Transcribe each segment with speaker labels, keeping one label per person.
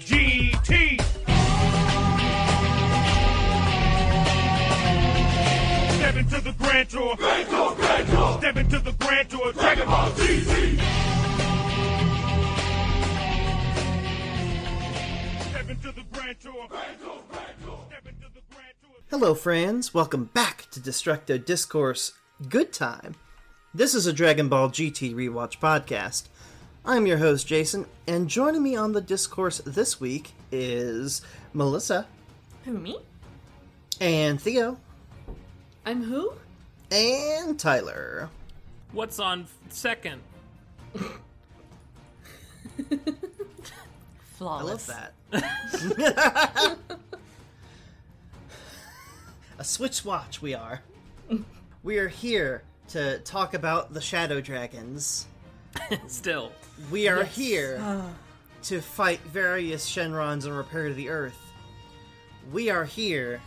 Speaker 1: GT. Step into the grand tour. Grand tour, grand tour. Step into the grand tour. Dragon Ball GT. Step into the grand tour. Grand tour, grand tour.
Speaker 2: Hello, friends. Welcome back to Destructo Discourse Good Time. This is a Dragon Ball GT rewatch podcast. I'm your host, Jason, and joining me on the discourse this week is Melissa
Speaker 3: Who, me?
Speaker 2: and Theo
Speaker 3: I'm who?
Speaker 2: and Tyler.
Speaker 4: What's on second?
Speaker 2: I
Speaker 3: Flawless.
Speaker 2: love that. a Switch Watch, we are. We are here to talk about the Shadow Dragons.
Speaker 4: Still.
Speaker 2: We are here to fight various Shenrons and repair the Earth. We are here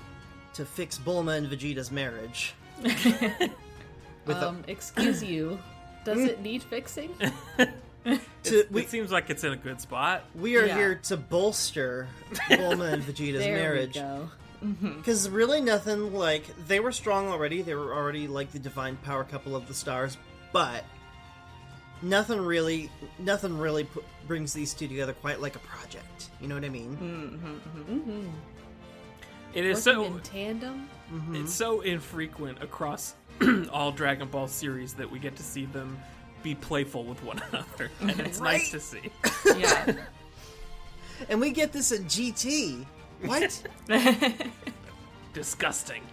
Speaker 2: to fix Bulma and Vegeta's marriage. With a-
Speaker 3: Um, excuse you. Does it need fixing?
Speaker 2: to, we,
Speaker 4: it seems like it's in a good spot.
Speaker 2: we are
Speaker 3: Yeah.
Speaker 2: here to bolster Bulma and Vegeta's
Speaker 3: there
Speaker 2: marriage.
Speaker 3: We go.
Speaker 2: Because really, nothing like they were strong already. They were already like the divine power couple of the stars, but nothing really, nothing really pu- brings these two together quite like a project. You know what I mean? Mm-hmm, mm-hmm.
Speaker 4: It is
Speaker 3: Working
Speaker 4: so
Speaker 3: in tandem.
Speaker 4: it's so infrequent across all Dragon Ball series that we get to see them be playful with one another, and it's nice to see.
Speaker 3: Yeah.
Speaker 2: And we get this in GT. What?
Speaker 4: Disgusting.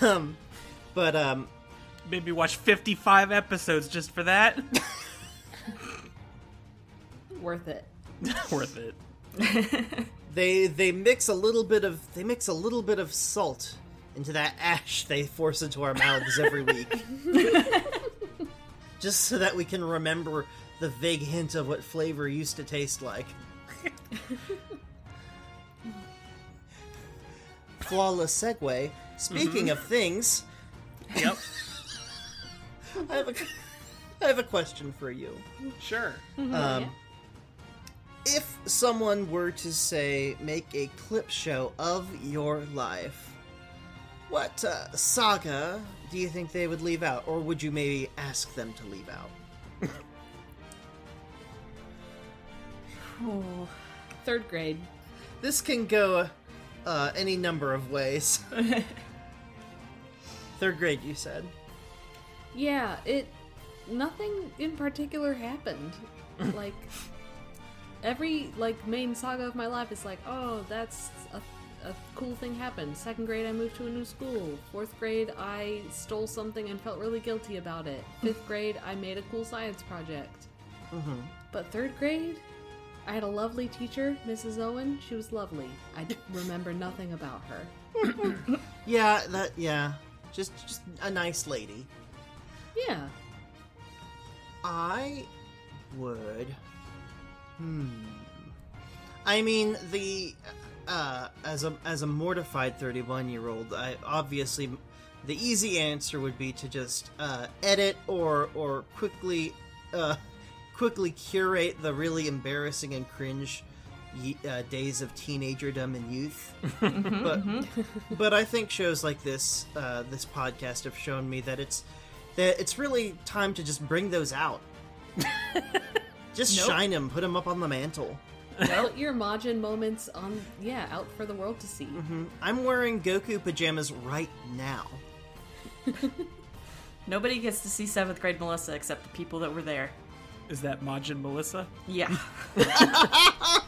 Speaker 2: um, but um,
Speaker 4: Maybe watch 55 episodes just for that.
Speaker 3: Worth it.
Speaker 4: Worth it.
Speaker 2: they they mix a little bit of they mix a little bit of salt into that ash they force into our mouths every week, just so that we can remember the vague hint of what flavor used to taste like. Flawless segue. Speaking of things,
Speaker 4: Yep.
Speaker 2: I have a I have a question for you.
Speaker 4: sure.
Speaker 2: Um, if someone were to say make a clip show of your life, what uh, saga do you think they would leave out, or would you maybe ask them to leave out?
Speaker 3: Oh, third grade.
Speaker 2: This can go uh, any number of ways. Third grade, you said.
Speaker 3: Yeah, it. Nothing in particular happened. like every like main saga of my life is like, oh, that's a, a cool thing happened. Second grade, I moved to a new school. Fourth grade, I stole something and felt really guilty about it. Fifth grade, I made a cool science project.
Speaker 2: Mm-hmm.
Speaker 3: But third grade, I had a lovely teacher, Mrs. Owen. She was lovely. I remember nothing about her.
Speaker 2: Yeah, that. Yeah, just just a nice lady.
Speaker 3: Yeah.
Speaker 2: I would. Hmm. I mean, the uh, as a as a mortified thirty one year old, I obviously the easy answer would be to just uh, edit or or quickly uh, quickly curate the really embarrassing and cringe uh, days of teenagerdom and youth. but but I think shows like this uh, this podcast have shown me that it's that it's really time to just bring those out. just
Speaker 3: Nope.
Speaker 2: shine them, put them up on the mantle.
Speaker 3: Put your Majin moments on, yeah, out for the world to see.
Speaker 2: I'm wearing Goku pajamas right now.
Speaker 5: Nobody gets to see seventh grade Melissa except the people that were there.
Speaker 4: Is that Majin Melissa?
Speaker 5: Yeah.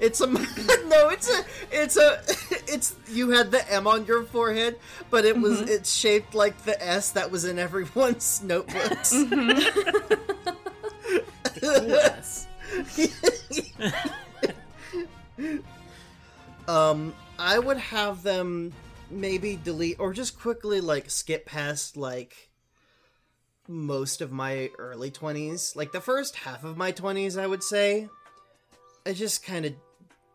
Speaker 2: It's a no. It's a. It's a. It's you had the M on your forehead, but it was it's shaped like the S that was in everyone's notebooks.
Speaker 5: yes.
Speaker 2: um, I would have them maybe delete or just quickly like skip past like most of my early 20s like the first half of my 20s i would say i just kind of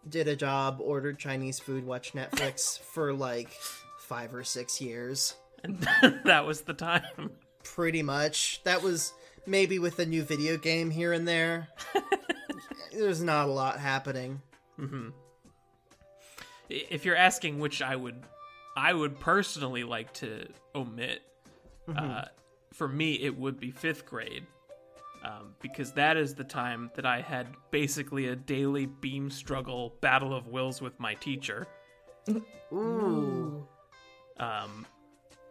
Speaker 2: did a job, ordered Chinese food, watched Netflix for like five or six years.
Speaker 4: And that was the time.
Speaker 2: Pretty much. That was maybe with a new video game here and there. There's not a lot happening.
Speaker 4: I- If you're asking which I would, I would personally like to omit. Uh, for me, it would be fifth grade, um, because that is the time that I had basically a daily beam struggle battle of wills with my teacher.
Speaker 2: Ooh.
Speaker 4: Um,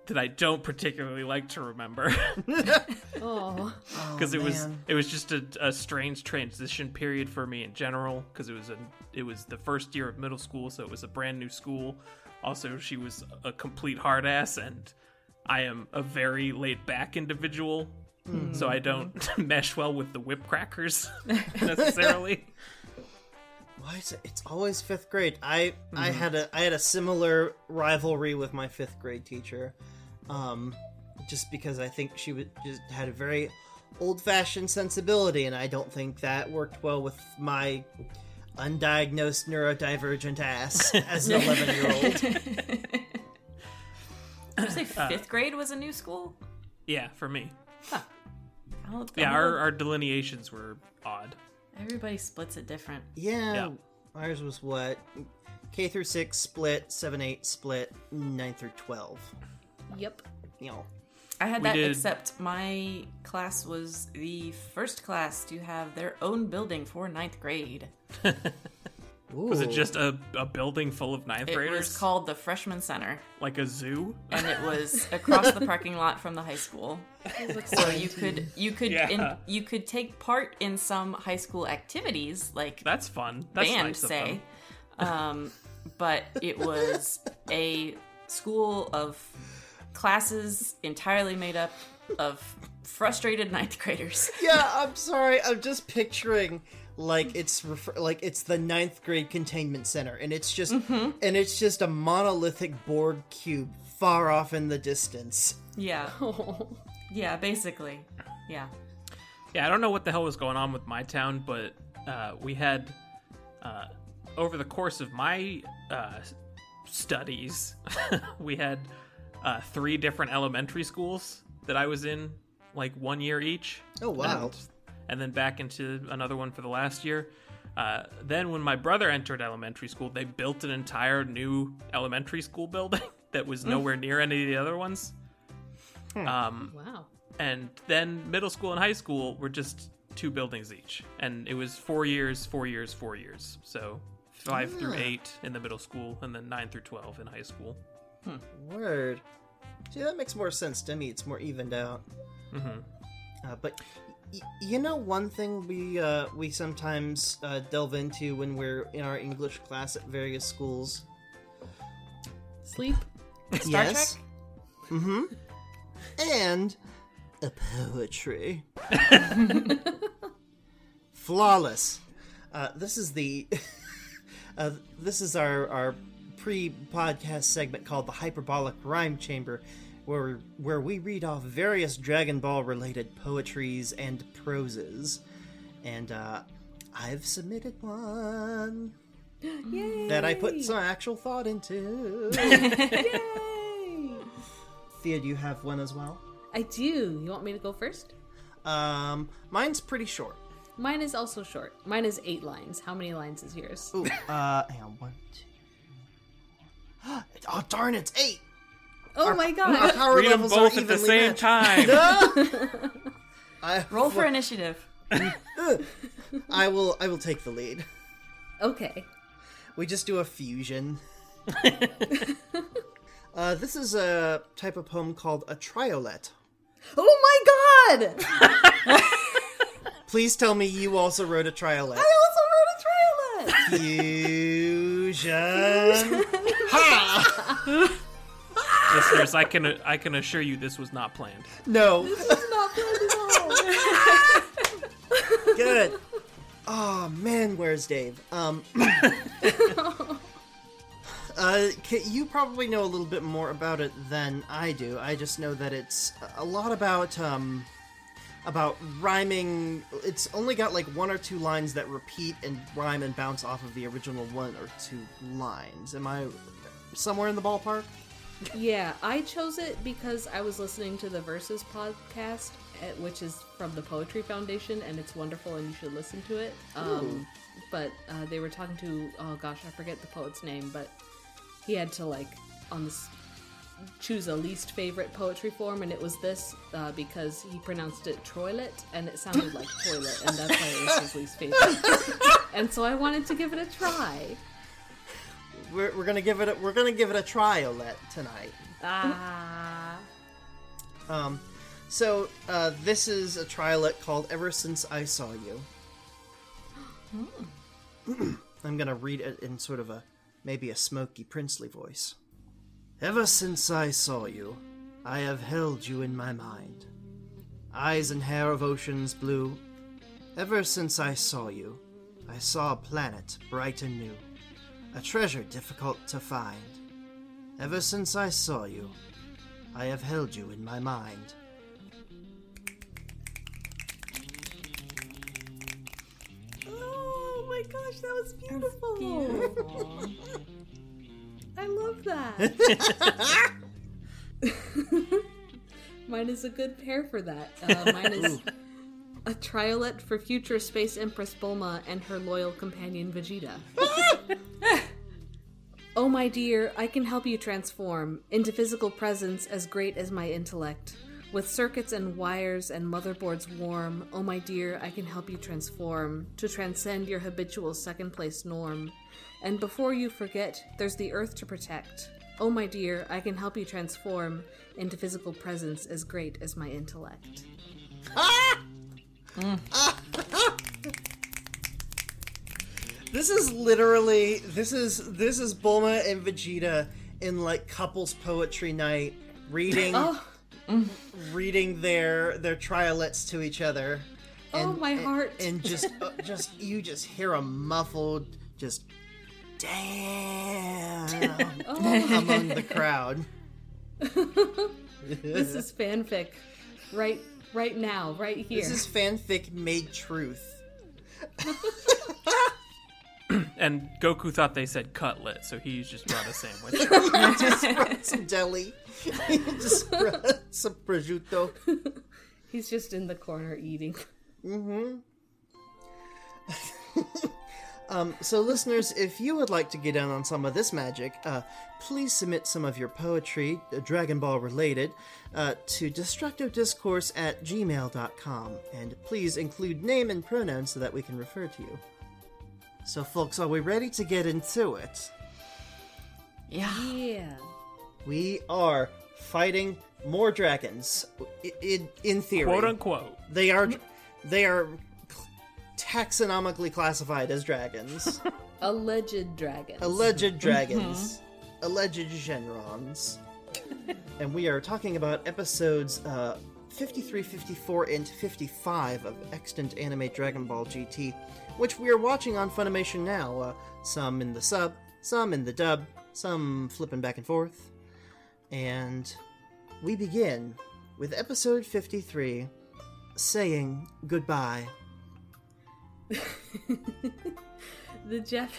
Speaker 4: that I don't particularly like to remember.
Speaker 3: Oh,
Speaker 4: because it was it was just a, a strange transition period for me in general because it was a it was the first year of middle school so it was a brand new school also she was a complete hard ass and i am a very laid back individual so i don't mesh well with the whip crackers necessarily
Speaker 2: Why is it? It's always fifth grade. I I had a I had a similar rivalry with my fifth grade teacher, um, just because I think she was just had a very old fashioned sensibility, and I don't think that worked well with my undiagnosed neurodivergent ass as an eleven year old.
Speaker 5: Did you say uh, fifth grade was a new school?
Speaker 4: yeah for me
Speaker 5: I'll-
Speaker 4: yeah
Speaker 5: I'll-
Speaker 4: our, our delineations were odd
Speaker 5: Everybody splits it different.
Speaker 2: Yeah,
Speaker 4: Yeah.
Speaker 2: ours was what K through six split, seven eight split, nine through twelve.
Speaker 3: yep.
Speaker 2: You know,
Speaker 5: I had
Speaker 4: We
Speaker 5: that,
Speaker 4: did-
Speaker 5: except my class was the first class to have their own building for ninth grade.
Speaker 4: was it just a, a building full of ninth
Speaker 5: It
Speaker 4: graders It
Speaker 5: was called the Freshman Center,
Speaker 4: like a zoo
Speaker 5: and it was across the parking lot from the high school. So you could you could
Speaker 4: Yeah.
Speaker 5: in, you could take part in some high school activities like
Speaker 4: that's fun that's
Speaker 5: band
Speaker 4: nice of
Speaker 5: say,
Speaker 4: them.
Speaker 5: um, but it was a school of classes entirely made up of frustrated ninth graders.
Speaker 2: yeah, I'm sorry. I'm just picturing like it's refer- like it's the ninth grade containment center, and it's just
Speaker 5: Mm-hmm.
Speaker 2: and it's just a monolithic board cube far off in the distance.
Speaker 5: Yeah, yeah, basically, yeah.
Speaker 4: Yeah, I don't know what the hell was going on with my town, but uh, we had uh, over the course of my uh, studies, we had uh, three different elementary schools that I was in, like one year each.
Speaker 2: Oh, wow.
Speaker 4: And, and then back into another one for the last year. Uh, then, when my brother entered elementary school, they built an entire new elementary school building that was nowhere near any of the other ones. Um,
Speaker 3: Wow.
Speaker 4: and then middle school and high school were just two buildings each and it was four years four years four years so five through eight in the middle school and then nine through 12 in high school
Speaker 2: Word. See, that makes more sense to me. It's more evened out.
Speaker 4: Mhm.
Speaker 2: Uh, but y- you know, one thing we uh, we sometimes uh, delve into when we're in our English class at various schools.
Speaker 3: Sleep.
Speaker 5: Star
Speaker 2: yes.
Speaker 5: Trek.
Speaker 2: Mm-hmm. And a poetry. Flawless. Uh, this is the. uh, this is our our pre-podcast segment called the Hyperbolic Rhyme Chamber, where where we read off various Dragon Ball related poetries and proses, and uh, I've submitted one
Speaker 3: Yay.
Speaker 2: that I put some actual thought into.
Speaker 3: Yay.
Speaker 2: Thea, do you have one as well?
Speaker 3: I do. You want me to go first?
Speaker 2: Um, mine's pretty short.
Speaker 3: Mine is also short. Mine is eight lines. How many lines is yours?
Speaker 2: Ooh, uh, hang on, one, two. oh darn, it's eight.
Speaker 3: Oh my
Speaker 2: Our
Speaker 3: god.
Speaker 2: power
Speaker 4: read them
Speaker 2: levels
Speaker 4: both
Speaker 2: are
Speaker 4: at the same
Speaker 2: matched.
Speaker 4: time
Speaker 2: I,
Speaker 5: Roll for initiative.
Speaker 2: I will. I will take the lead.
Speaker 3: Okay.
Speaker 2: We just do a fusion. uh, this is a type of poem called a triolet.
Speaker 3: Oh my god!
Speaker 2: Please tell me you also wrote a triolet.
Speaker 3: I also wrote a triolet.
Speaker 2: Fusion. ha!
Speaker 4: Listeners i can i can assure you this was not planned
Speaker 2: No.
Speaker 3: This was not planned at all.
Speaker 2: Good. Oh man, where's Dave? Um. uh, you probably know a little bit more about it than I do. I just know that it's a lot about um, about rhyming. It's only got like one or two lines that repeat and rhyme and bounce off of the original one or two lines. Am I somewhere in the ballpark?
Speaker 3: Yeah, I chose it because I was listening to the Verses podcast, eh, which is from the Poetry Foundation, and it's wonderful, and you should listen to it. Um, but uh, they were talking to oh gosh, I forget the poet's name, but he had to like on this choose a least favorite poetry form, and it was this uh, because he pronounced it troilet, and it sounded like toilet, and that's why it was his least favorite. and so I wanted to give it a try.
Speaker 2: We're, we're gonna give it. A, we're gonna give it a try, Olette, tonight.
Speaker 3: Ah.
Speaker 2: Um, so uh, this is a triolet called "Ever Since I Saw You." I'm gonna read it in sort of a maybe a smoky, princely voice. Ever since I saw you, I have held you in my mind. Eyes and hair of oceans blue. Ever since I saw you, I saw a planet bright and new, a treasure difficult to find. Ever since I saw you, I have held you in my mind.
Speaker 3: Oh my gosh, that was beautiful.
Speaker 5: Beautiful.
Speaker 3: I love that. mine is a good pair for that. Uh, mine is a triolet for future Space Empress Bulma and her loyal companion Vegeta. oh my dear, I can help you transform into physical presence as great as my intellect. With circuits and wires and motherboards warm, oh my dear, I can help you transform to transcend your habitual second place norm. And before you forget, there's the earth to protect. Oh my dear, I can help you transform into physical presence as great as my intellect. Ah! Mm.
Speaker 2: This is literally this is this is Bulma and Vegeta in like couples poetry night reading
Speaker 3: Oh,
Speaker 2: reading their their triolets to each other.
Speaker 3: Oh, my heart.
Speaker 2: And just uh, just you just hear a muffled just damn
Speaker 3: Oh.
Speaker 2: among the crowd.
Speaker 3: this is fanfic. Right right now, right here.
Speaker 2: This is fanfic made truth.
Speaker 4: And Goku thought they said cutlet, so he just brought a sandwich.
Speaker 2: Some deli. just some prosciutto.
Speaker 3: He's just in the corner eating.
Speaker 2: Um, so, listeners, if you would like to get in on some of this magic, uh, please submit some of your poetry, uh, Dragon Ball related, uh, to destructodiscourse at gmail.com. And please include name and pronouns so that we can refer to you. So, folks, are we ready to get into it?
Speaker 5: Yeah.
Speaker 3: Yeah.
Speaker 2: We are fighting more dragons. I- In, in theory,
Speaker 4: Quote unquote.
Speaker 2: they are they are taxonomically classified as dragons.
Speaker 3: Alleged dragons.
Speaker 2: alleged dragons, alleged Shenrons. and we are talking about episodes uh, 53, 54, and 55 of extant anime Dragon Ball GT, which we are watching on Funimation now. Uh, some in the sub, some in the dub, some flipping back and forth. And we begin with episode 53 saying goodbye.
Speaker 3: the Jap-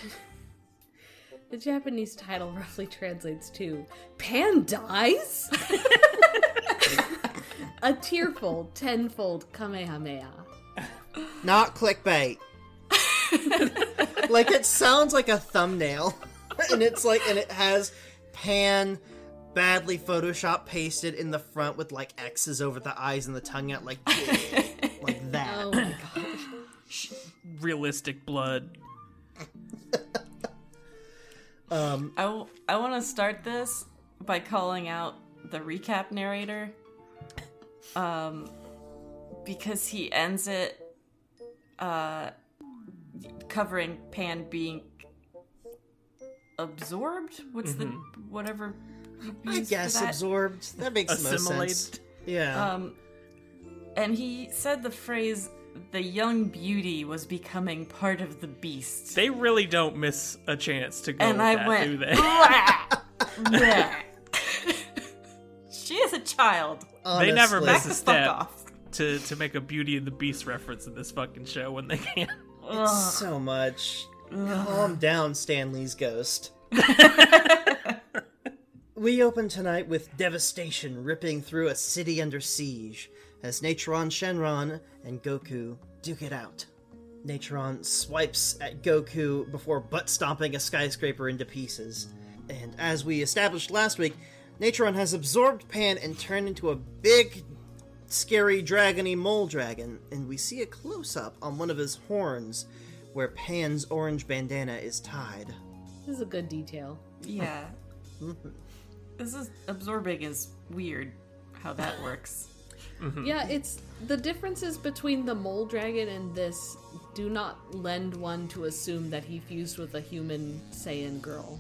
Speaker 3: The Japanese title roughly translates to Pan dies? A tearful, tenfold Kamehameha.
Speaker 2: Not clickbait. Like it sounds like a thumbnail, and it's like, and it has pan badly Photoshop pasted in the front with like X's over the eyes and the tongue out, like like that.
Speaker 3: Oh my gosh.
Speaker 4: Realistic blood.
Speaker 2: Um,
Speaker 5: I, w- I want to start this by calling out the recap narrator. Um, because he ends it uh, covering Pan being absorbed. What's the whatever? you
Speaker 2: I
Speaker 5: use for
Speaker 2: guess
Speaker 5: that?
Speaker 2: absorbed. That makes the most sense. Yeah.
Speaker 5: Um, and he said the phrase "the young beauty was becoming part of the beast,"
Speaker 4: They really don't miss a chance to go
Speaker 5: and
Speaker 4: with
Speaker 5: I
Speaker 4: that,
Speaker 5: went,
Speaker 4: do they?
Speaker 5: "Blah! Blah." she is a child.
Speaker 4: They never
Speaker 2: Honestly.
Speaker 5: Back
Speaker 4: miss a step.
Speaker 5: off.
Speaker 4: to to make a Beauty and the Beast reference in this fucking show when they can.
Speaker 2: It's so much. Calm down, Stanley's ghost. we open tonight with devastation ripping through a city under siege as Natron Shenron and Goku duke it out. Natron swipes at Goku before butt stomping a skyscraper into pieces. And as we established last week, Natron has absorbed Pan and turned into a big, scary, dragony mole dragon, and we see a close up on one of his horns where Pan's orange bandana is tied.
Speaker 3: This is a good detail.
Speaker 5: Yeah. Mm-hmm. this is absorbing is weird how that works. Mm-hmm.
Speaker 3: Yeah, it's the differences between the mole dragon and this do not lend one to assume that he fused with a human Saiyan girl.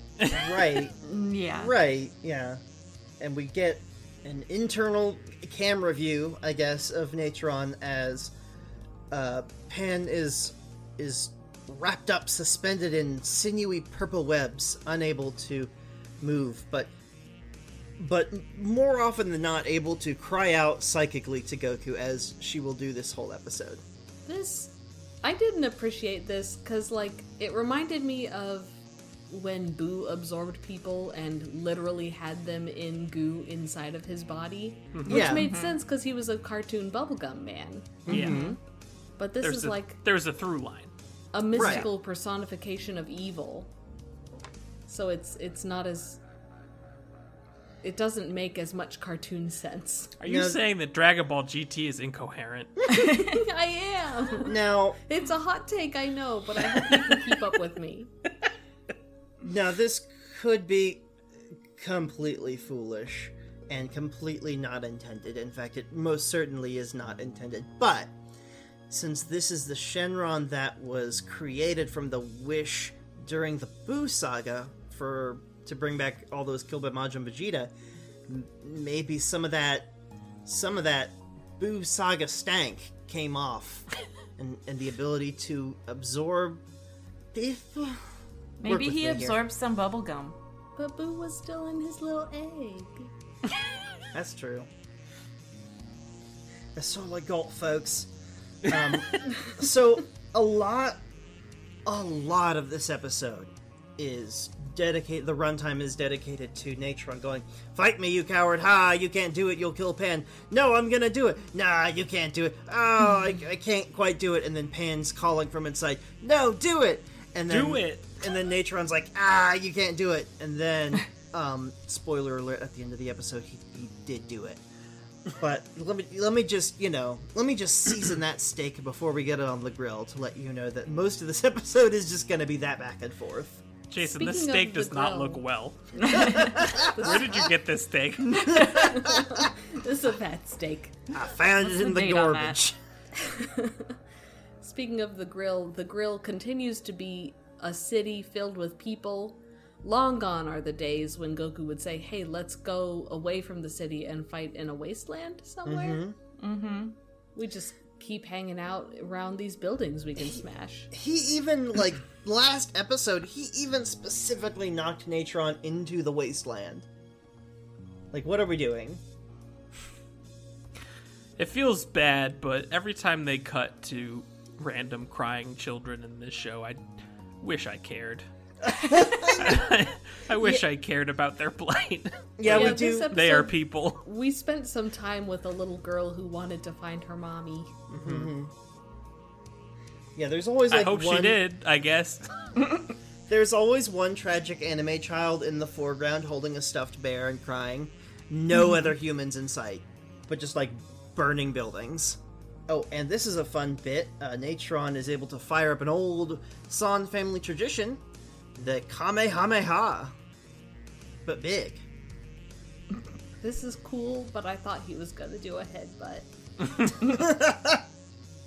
Speaker 2: Right,
Speaker 5: Yeah.
Speaker 2: right, yeah. And we get an internal camera view, I guess, of Natron as uh, Pan is is wrapped up, suspended in sinewy purple webs, unable to move, but but more often than not able to cry out psychically to Goku as she will do this whole episode.
Speaker 3: This I didn't appreciate this cuz like it reminded me of when Boo absorbed people and literally had them in goo inside of his body, mm-hmm. which
Speaker 2: Yeah.
Speaker 3: made mm-hmm. sense cuz he was a cartoon bubblegum man.
Speaker 4: Yeah, mm-hmm.
Speaker 3: But this
Speaker 4: there's
Speaker 3: is
Speaker 4: a,
Speaker 3: like
Speaker 4: there's a through line.
Speaker 3: a mystical personification of evil. So it's it's not as it doesn't make as much cartoon sense.
Speaker 4: Are you
Speaker 2: No.
Speaker 4: saying that Dragon Ball GT is incoherent?
Speaker 3: I am.
Speaker 2: No.
Speaker 3: It's a hot take, I know, but I hope you can keep up with me.
Speaker 2: Now, this could be completely foolish and completely not intended. In fact, it most certainly is not intended. But since this is the Shenron that was created from the wish during the Buu saga for to bring back all those killed by Majin Vegeta, m- maybe some of that some of that Buu saga stank came off, and and the ability to absorb. If
Speaker 5: Maybe he
Speaker 2: me here.
Speaker 5: absorbed some bubble gum.
Speaker 3: But Boo was still in his little egg.
Speaker 2: That's true. That's all I got, folks. Um, so a lot, a lot of this episode is dedicated. The runtime is dedicated to Natron going, "Fight me, you coward! Ha! You can't do it. You'll kill Pan. No, I'm gonna do it. Nah, you can't do it. Oh, I, I can't quite do it." And then Pan's calling from inside, "No, do it!" And then
Speaker 4: Do it.
Speaker 2: And then Natron's like, "Ah, you can't do it." And then, um, spoiler alert: at the end of the episode, he, he did do it. But let me let me just you know let me just season that steak before we get it on the grill to let you know that most of this episode is just going to be that back and forth.
Speaker 4: Jason, this
Speaker 3: Speaking of
Speaker 4: steak
Speaker 3: the
Speaker 4: does not look well. Where did you get this steak?
Speaker 3: This is a fat steak.
Speaker 2: I found
Speaker 5: What's
Speaker 2: it in
Speaker 5: the
Speaker 2: the garbage.
Speaker 3: Speaking of the grill, the grill continues to be a city filled with people. Long gone are the days when Goku would say, "Hey, let's go away from the city and fight in a wasteland somewhere." Mm-hmm. We just keep hanging out around these buildings we can smash.
Speaker 2: He even like last episode, he even specifically knocked Natron into the wasteland. Like, what are we doing?
Speaker 4: It feels bad, but every time they cut to random crying children in this show, I wish I cared. I wish I cared about their plight.
Speaker 2: Yeah, we
Speaker 3: this
Speaker 2: do.
Speaker 3: episode,
Speaker 4: they are people.
Speaker 3: We spent some time with a little girl who wanted to find her mommy. Mm-hmm.
Speaker 2: Yeah, there's always
Speaker 4: I hope
Speaker 2: one.
Speaker 4: she did, I guess.
Speaker 2: There's always one tragic anime child in the foreground holding a stuffed bear and crying. No mm-hmm. other humans in sight, but just like burning buildings. Oh, and this is a fun bit. Uh, Natron is able to fire up an old Son family tradition, the Kamehameha, but big.
Speaker 3: This is cool, but I thought he was gonna do a headbutt.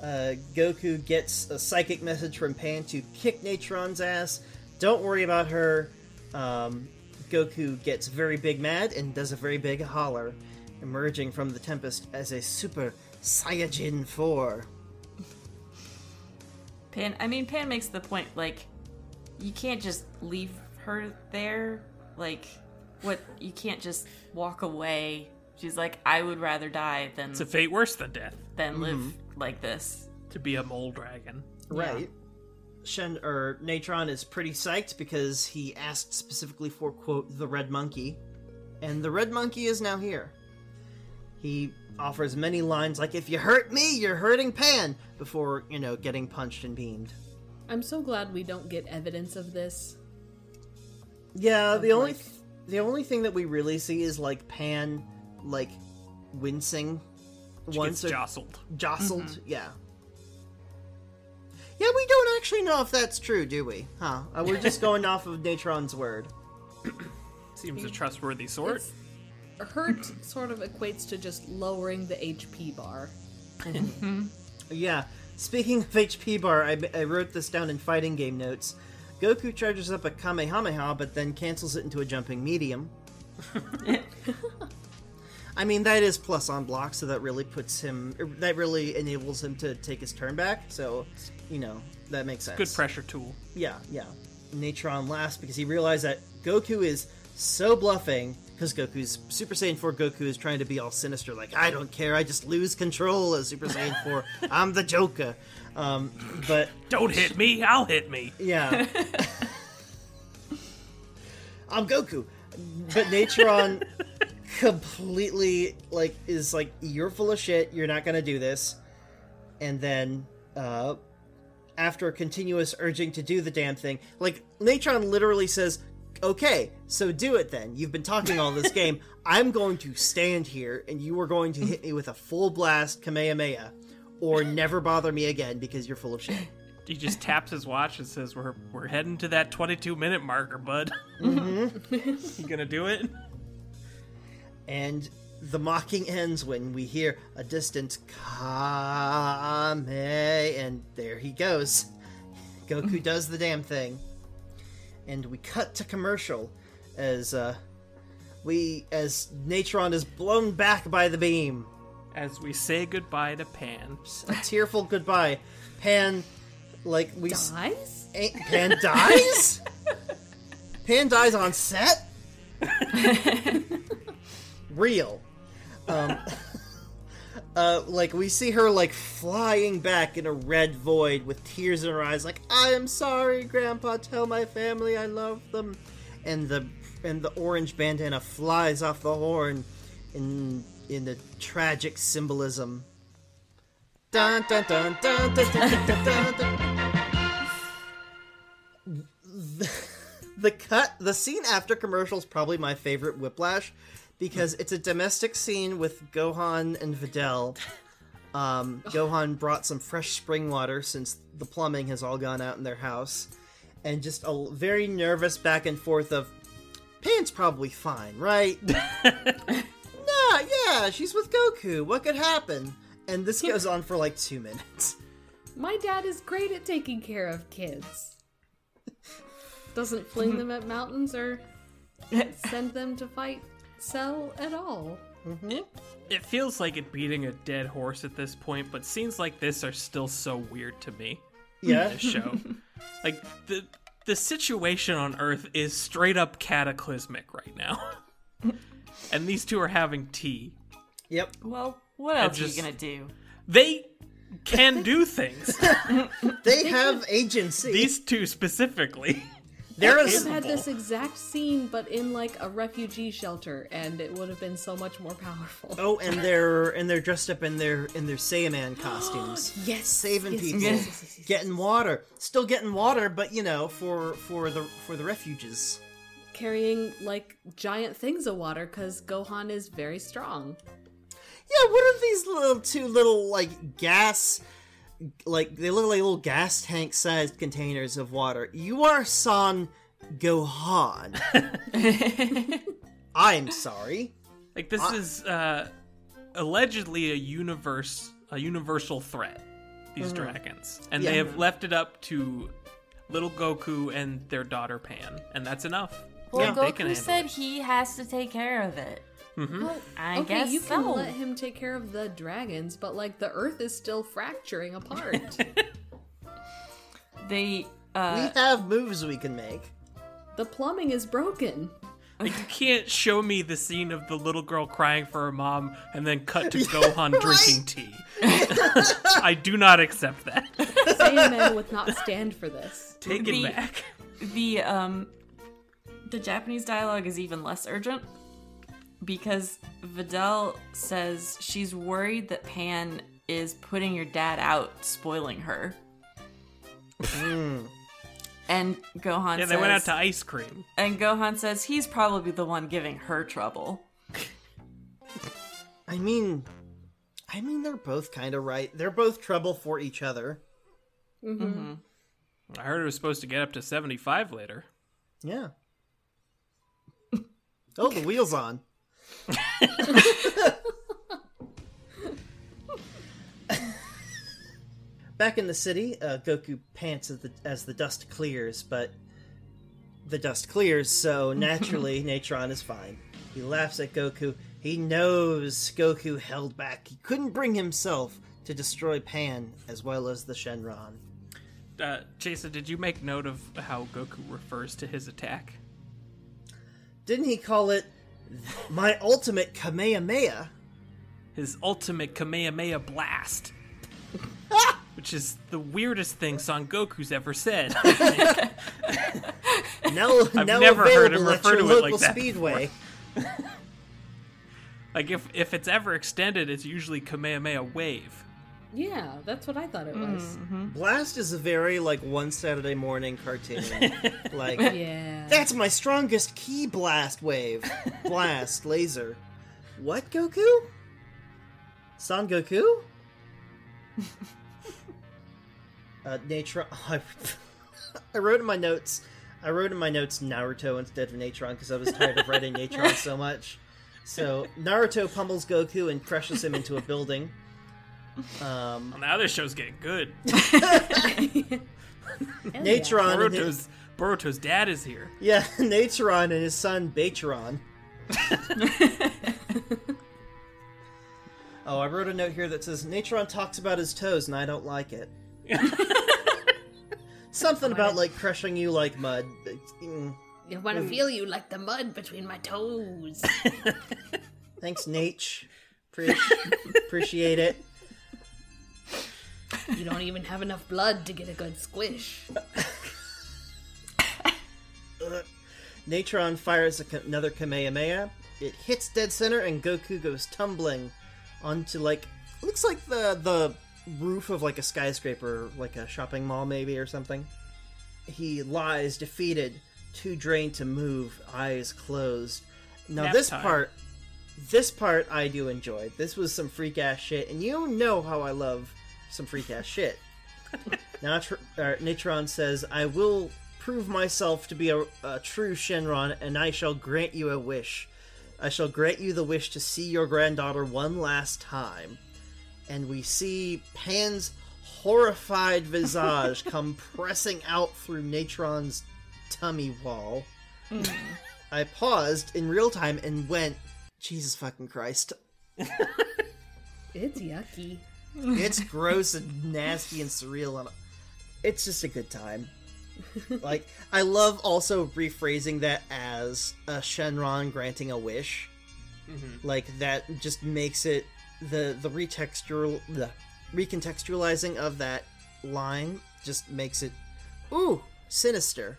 Speaker 2: Uh, Goku gets a psychic message from Pan to kick Natron's ass. Don't worry about her. Um, Goku gets very big mad and does a very big holler, emerging from the Tempest as a Super Saiyajin 4.
Speaker 5: Pan, I mean, Pan makes the point like, you can't just leave her there. Like, what? You can't just walk away She's like, I would rather die than
Speaker 4: It's a fate worse than death
Speaker 5: than mm-hmm. live like this.
Speaker 4: to be a mole dragon.
Speaker 2: Right. Shen or Natron is pretty psyched because he asked specifically for quote the red monkey, and the red monkey is now here. He offers many lines like "If you hurt me, you're hurting Pan," before you know getting punched and beamed.
Speaker 3: I'm so glad we don't get evidence of this.
Speaker 2: Yeah, the only
Speaker 3: like-
Speaker 2: the only thing that we really see is like Pan like wincing
Speaker 4: She
Speaker 2: once
Speaker 4: gets
Speaker 2: or
Speaker 4: jostled.
Speaker 2: jostled. Yeah. Yeah, we don't actually know if that's true, do we? Huh? Uh, we're just going off of Natron's word.
Speaker 4: Seems a trustworthy sort.
Speaker 3: It's, hurt sort of equates to just lowering the HP bar.
Speaker 2: Yeah. Speaking of HP bar, I, I wrote this down in fighting game notes. Goku charges up a Kamehameha, but then cancels it into a jumping medium. I mean, that is plus on block, so that really puts him. er, That really enables him to take his turn back. So, you know, that makes sense.
Speaker 4: Good pressure tool.
Speaker 2: Yeah, yeah. Natron laughs because he realized that Goku is so bluffing because Goku's Super Saiyan 4 Goku is trying to be all sinister, like, I don't care, I just lose control as Super Saiyan 4. I'm the Joker. Um, but
Speaker 4: Don't hit me, I'll hit me.
Speaker 2: yeah. I'm Goku. But Natron completely like is like you're full of shit, you're not going to do this. And then uh after a continuous urging to do the damn thing, like Natron literally says, "Okay, so do it then. You've been talking all this game. I'm going to stand here and you are going to hit me with a full blast Kamehameha or never bother me again because you're full of shit."
Speaker 4: He just taps his watch and says, "We're we're heading to that 22 minute marker, bud.
Speaker 2: Mm-hmm.
Speaker 4: you gonna do it?"
Speaker 2: and the mocking ends when we hear a distant Kame, and there he goes. Goku does the damn thing, and we cut to commercial as uh, we as Natron is blown back by the beam.
Speaker 4: As we say goodbye to Pan.
Speaker 2: A tearful goodbye. Pan, like we
Speaker 3: Dies?
Speaker 2: ain't- Pan dies. Pan dies on set. Real. Um, uh, like we see her like flying back in a red void with tears in her eyes, like I am sorry, Grandpa. Tell my family I love them. And the and the orange bandana flies off the horn in in the tragic symbolism. Dun dun dun dun dun dun dun dun. dun. the cut the scene after commercial is probably my favorite whiplash because it's a domestic scene with gohan and videl. Um, gohan brought some fresh spring water since the plumbing has all gone out in their house. And just a very nervous back and forth of pan's probably fine right? Nah yeah she's with goku. What could happen? And this goes on for like two minutes.
Speaker 3: My dad is great at taking care of kids. Doesn't fling them at mountains or send them to fight Cell at all. Mm-hmm.
Speaker 4: It feels like it beating a dead horse at this point, but scenes like this are still so weird to me.
Speaker 2: yeah
Speaker 4: This show, like the the situation on Earth is straight up cataclysmic right now, and these two are having tea.
Speaker 2: yep
Speaker 5: Well, what else
Speaker 4: just-
Speaker 5: are you gonna do?
Speaker 4: They can do things.
Speaker 2: they have agency
Speaker 4: These two specifically.
Speaker 2: They're
Speaker 3: I
Speaker 2: a,
Speaker 3: could have had this exact scene, but in like a refugee shelter, and it would have been so much more powerful.
Speaker 2: Oh, and they're and they're dressed up in their in their Saiyaman costumes,
Speaker 3: yes,
Speaker 2: saving
Speaker 3: yes,
Speaker 2: people,
Speaker 3: yes, yes, yes, yes.
Speaker 2: getting water, still getting water, but you know, for for the for the refuges.
Speaker 3: carrying like giant things of water because Gohan is very strong.
Speaker 2: Yeah, what are these little two little like gas, like they look like little gas tank sized containers of water? You are Son Gohan. I'm sorry.
Speaker 4: Like this is uh, allegedly a universe, a universal threat. These dragons, and they have left it up to little Goku and their daughter Pan, and that's enough.
Speaker 5: Well,
Speaker 2: Yeah.
Speaker 4: They can
Speaker 5: Goku said
Speaker 4: it.
Speaker 5: he has to take care of it.
Speaker 3: Well,
Speaker 5: I
Speaker 3: okay,
Speaker 5: guess
Speaker 3: you can
Speaker 5: so.
Speaker 3: let him take care of the dragons, but like the Earth is still fracturing apart.
Speaker 5: They
Speaker 2: We
Speaker 5: uh
Speaker 2: have moves we can make.
Speaker 3: the plumbing is broken.
Speaker 4: Like you can't show me the scene of the little girl crying for her mom and then cut to Gohan drinking tea. I do not accept that.
Speaker 3: Saiyaman would not stand for this.
Speaker 4: Take
Speaker 5: The-
Speaker 4: it back.
Speaker 5: the um the Japanese dialogue is even less urgent because Videl says she's worried that Pan is putting your dad out, spoiling her. Hmm. And Gohan
Speaker 4: Yeah,
Speaker 5: says,
Speaker 4: they went out to ice cream.
Speaker 5: and Gohan says he's probably the one giving her trouble.
Speaker 2: I mean, I mean, they're both kind of right. They're both trouble for each other. Mm-hmm.
Speaker 4: I heard it was supposed to get up to 75 later.
Speaker 2: Yeah. Oh, the wheel's on. Back in the city, uh, Goku pants as the, as the dust clears, but the dust clears, so naturally Natron is fine. He laughs at Goku. He knows Goku held back. He couldn't bring himself to destroy Pan as well as the Shenron.
Speaker 4: Uh, Jason, did you make note of how Goku refers to his attack?
Speaker 2: Didn't he call it my ultimate Kamehameha?
Speaker 4: His ultimate Kamehameha blast. Which is the weirdest thing Son Goku's ever said.
Speaker 2: Now,
Speaker 4: I've
Speaker 2: now
Speaker 4: never heard him refer to it like that
Speaker 2: speedway.
Speaker 4: like if if it's ever extended, it's usually Kamehameha wave.
Speaker 3: Yeah, that's what I thought it was.
Speaker 2: Blast is a very like one Saturday morning cartoon. like
Speaker 3: Yeah.
Speaker 2: that's my strongest ki blast wave. Blast laser. What Goku? Son Goku? uh, Natron. I wrote in my notes. I wrote in my notes Naruto instead of Natron because I was tired of writing Natron so much. So Naruto pummels Goku and crushes him into a building. Um,
Speaker 4: Well, now this show's getting good.
Speaker 2: Natron and his,
Speaker 4: Boruto's Boruto's dad is here.
Speaker 2: yeah, Natron and his son Batron. oh, I wrote a note here that says Natron talks about his toes and I don't like it. Something about like crushing you like mud. Mm.
Speaker 3: I want to feel you like the mud between my toes.
Speaker 2: Thanks, Nate. Pre- appreciate it.
Speaker 3: You don't even have enough blood to get a good squish.
Speaker 2: Natron fires a, ka- another Kamehameha. It hits dead center, and Goku goes tumbling onto like looks like the the roof of like a skyscraper, like a shopping mall maybe or something. He lies defeated, too drained to move, eyes closed. Now
Speaker 4: Nap
Speaker 2: this
Speaker 4: time.
Speaker 2: part, this part I do enjoy. This was some freak ass shit, and you know how I love some freak ass shit. Natr- uh, Natron says, I will prove myself to be a, a true Shenron, and I shall grant you a wish. I shall grant you the wish to see your granddaughter one last time. And we see Pan's horrified visage come pressing out through Natron's tummy wall. I paused in real time and went, Jesus fucking Christ.
Speaker 3: It's yucky.
Speaker 2: It's gross and nasty and surreal and it's just a good time. Like I love also rephrasing that as a Shenron granting a wish. Mm-hmm. Like that just makes it the the retextual the recontextualizing of that line just makes it ooh sinister.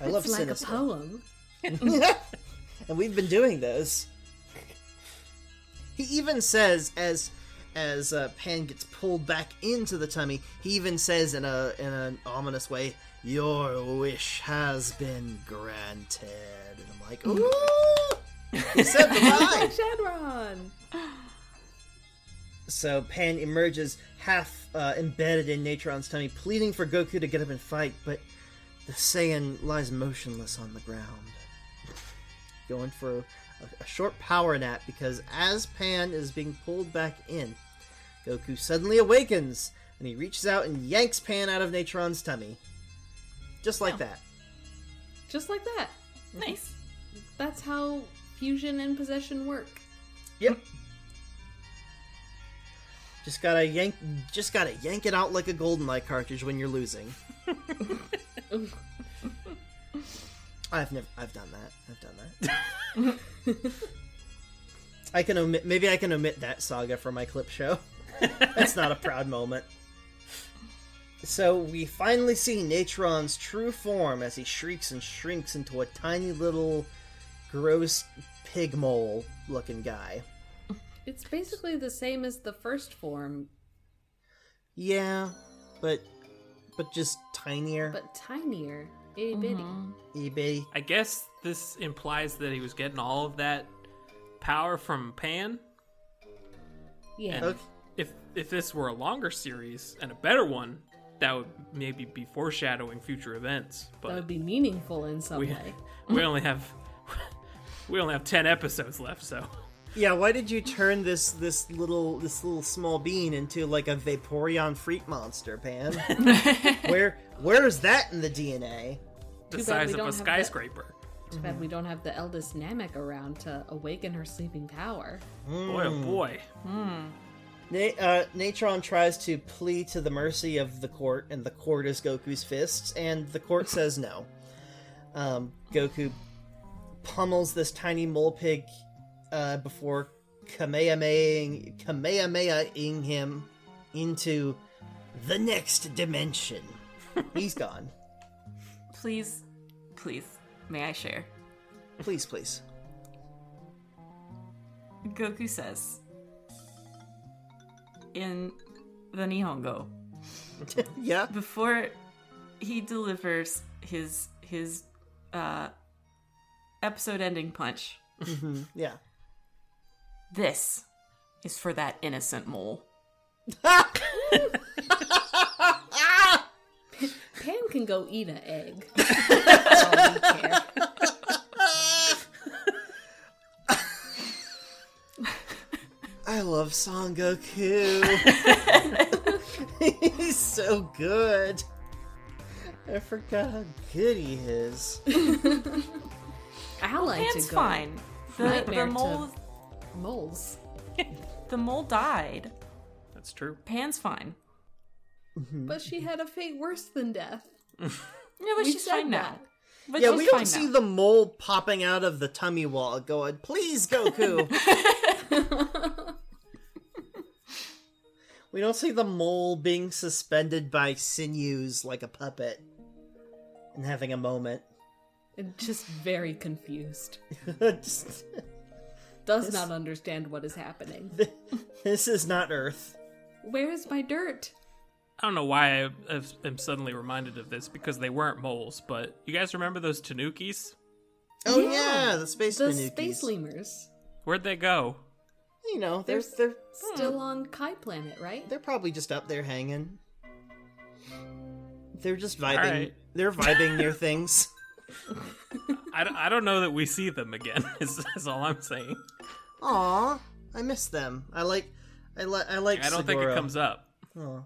Speaker 2: I love
Speaker 3: it's like
Speaker 2: sinister.
Speaker 3: a poem.
Speaker 2: and we've been doing those. He even says as as uh, Pan gets pulled back into the tummy, he even says in a in an ominous way, "Your wish has been granted." And I'm like, "Ooh!" he said the line.
Speaker 3: Shenron!
Speaker 2: So Pan emerges half uh, embedded in Natron's tummy, pleading for Goku to get up and fight, but the Saiyan lies motionless on the ground. Going for a, short power nap because as Pan is being pulled back in, Goku suddenly awakens and he reaches out and yanks Pan out of Natron's tummy. Just like
Speaker 5: Oh.
Speaker 2: that.
Speaker 3: Just like that. Mm-hmm.
Speaker 5: Nice.
Speaker 3: That's how fusion and possession work.
Speaker 2: Yep. Just gotta yank, just gotta yank it out like a golden light cartridge when you're losing. I've never, I've done that. I've done that. I can omit. Maybe I can omit that saga from my clip show. That's not a proud moment. So we finally see Natron's true form as he shrieks and shrinks into a tiny little, gross pig mole looking guy.
Speaker 3: It's basically the same as the first form,
Speaker 2: Yeah, but but just tinier.
Speaker 3: but tinier. Itty bitty. Mm-hmm.
Speaker 2: eBay.
Speaker 4: I guess this implies that he was getting all of that power from Pan.
Speaker 3: Yeah.
Speaker 4: And
Speaker 2: Okay.
Speaker 4: if if this were a longer series and a better one, that would maybe be foreshadowing future events.
Speaker 3: But That would be meaningful in some
Speaker 4: we
Speaker 3: way.
Speaker 4: we only have we only have ten episodes left, so
Speaker 2: Yeah, why did you turn this this little this little small bean into like a Vaporeon freak monster, Pan? where where is that in the DNA?
Speaker 4: the
Speaker 3: Too bad
Speaker 4: size of a
Speaker 3: have the-
Speaker 4: skyscraper.
Speaker 3: Too bad we don't have the eldest Namek around to awaken her sleeping power.
Speaker 4: Boy, oh boy.
Speaker 2: Na- uh, Natron tries to plead to the mercy of the court, and the court is Goku's fists, and the court says no. Um, Goku pummels this tiny mole pig uh, before Kamehameha Kamehameha-ing him into the next dimension. He's gone.
Speaker 5: Please, please, may I share?
Speaker 2: Please, please.
Speaker 5: Goku says in the Nihongo
Speaker 2: Yeah.
Speaker 5: before he delivers his his uh episode ending punch.
Speaker 2: Yeah.
Speaker 5: This is for that innocent mole.
Speaker 3: Pan can go eat an egg. That's all we care.
Speaker 2: I love Son Goku. He's so good. I forgot how good he is.
Speaker 3: I like
Speaker 5: Pan's
Speaker 3: to go
Speaker 5: fine. The,
Speaker 3: Nightmare
Speaker 5: the
Speaker 3: to-
Speaker 5: mole
Speaker 3: moles.
Speaker 5: the mole died.
Speaker 4: That's true.
Speaker 5: Pan's fine. Mm-hmm.
Speaker 3: But she had a fate worse than death.
Speaker 5: Yeah, but
Speaker 3: We
Speaker 5: she's
Speaker 3: said
Speaker 5: fine now.
Speaker 3: that.
Speaker 5: But
Speaker 2: Yeah, we don't see
Speaker 5: now.
Speaker 2: the mole popping out of the tummy wall going, please, Goku. we don't see the mole being suspended by sinews like a puppet and having a moment.
Speaker 3: And just very confused.
Speaker 2: Just-
Speaker 3: Does not understand what is happening.
Speaker 2: this is not Earth.
Speaker 3: Where is my dirt?
Speaker 4: I don't know why I am suddenly reminded of this because they weren't moles, but you guys remember those Tanukis?
Speaker 2: Oh
Speaker 3: Yeah.
Speaker 2: yeah, the space
Speaker 3: The
Speaker 2: Tanukis.
Speaker 3: space lemurs.
Speaker 4: Where'd they go?
Speaker 2: You know, they're
Speaker 3: They're
Speaker 2: they're
Speaker 3: Still on Kai Planet, right?
Speaker 2: they're probably just up there hanging. They're just vibing.
Speaker 4: Alright.
Speaker 2: They're vibing near things.
Speaker 4: I, don't- I don't know that we see them again. Is, is all I'm saying.
Speaker 2: Aw, I miss them. I like, I like, I like.
Speaker 4: I don't think it comes up.
Speaker 2: Aw.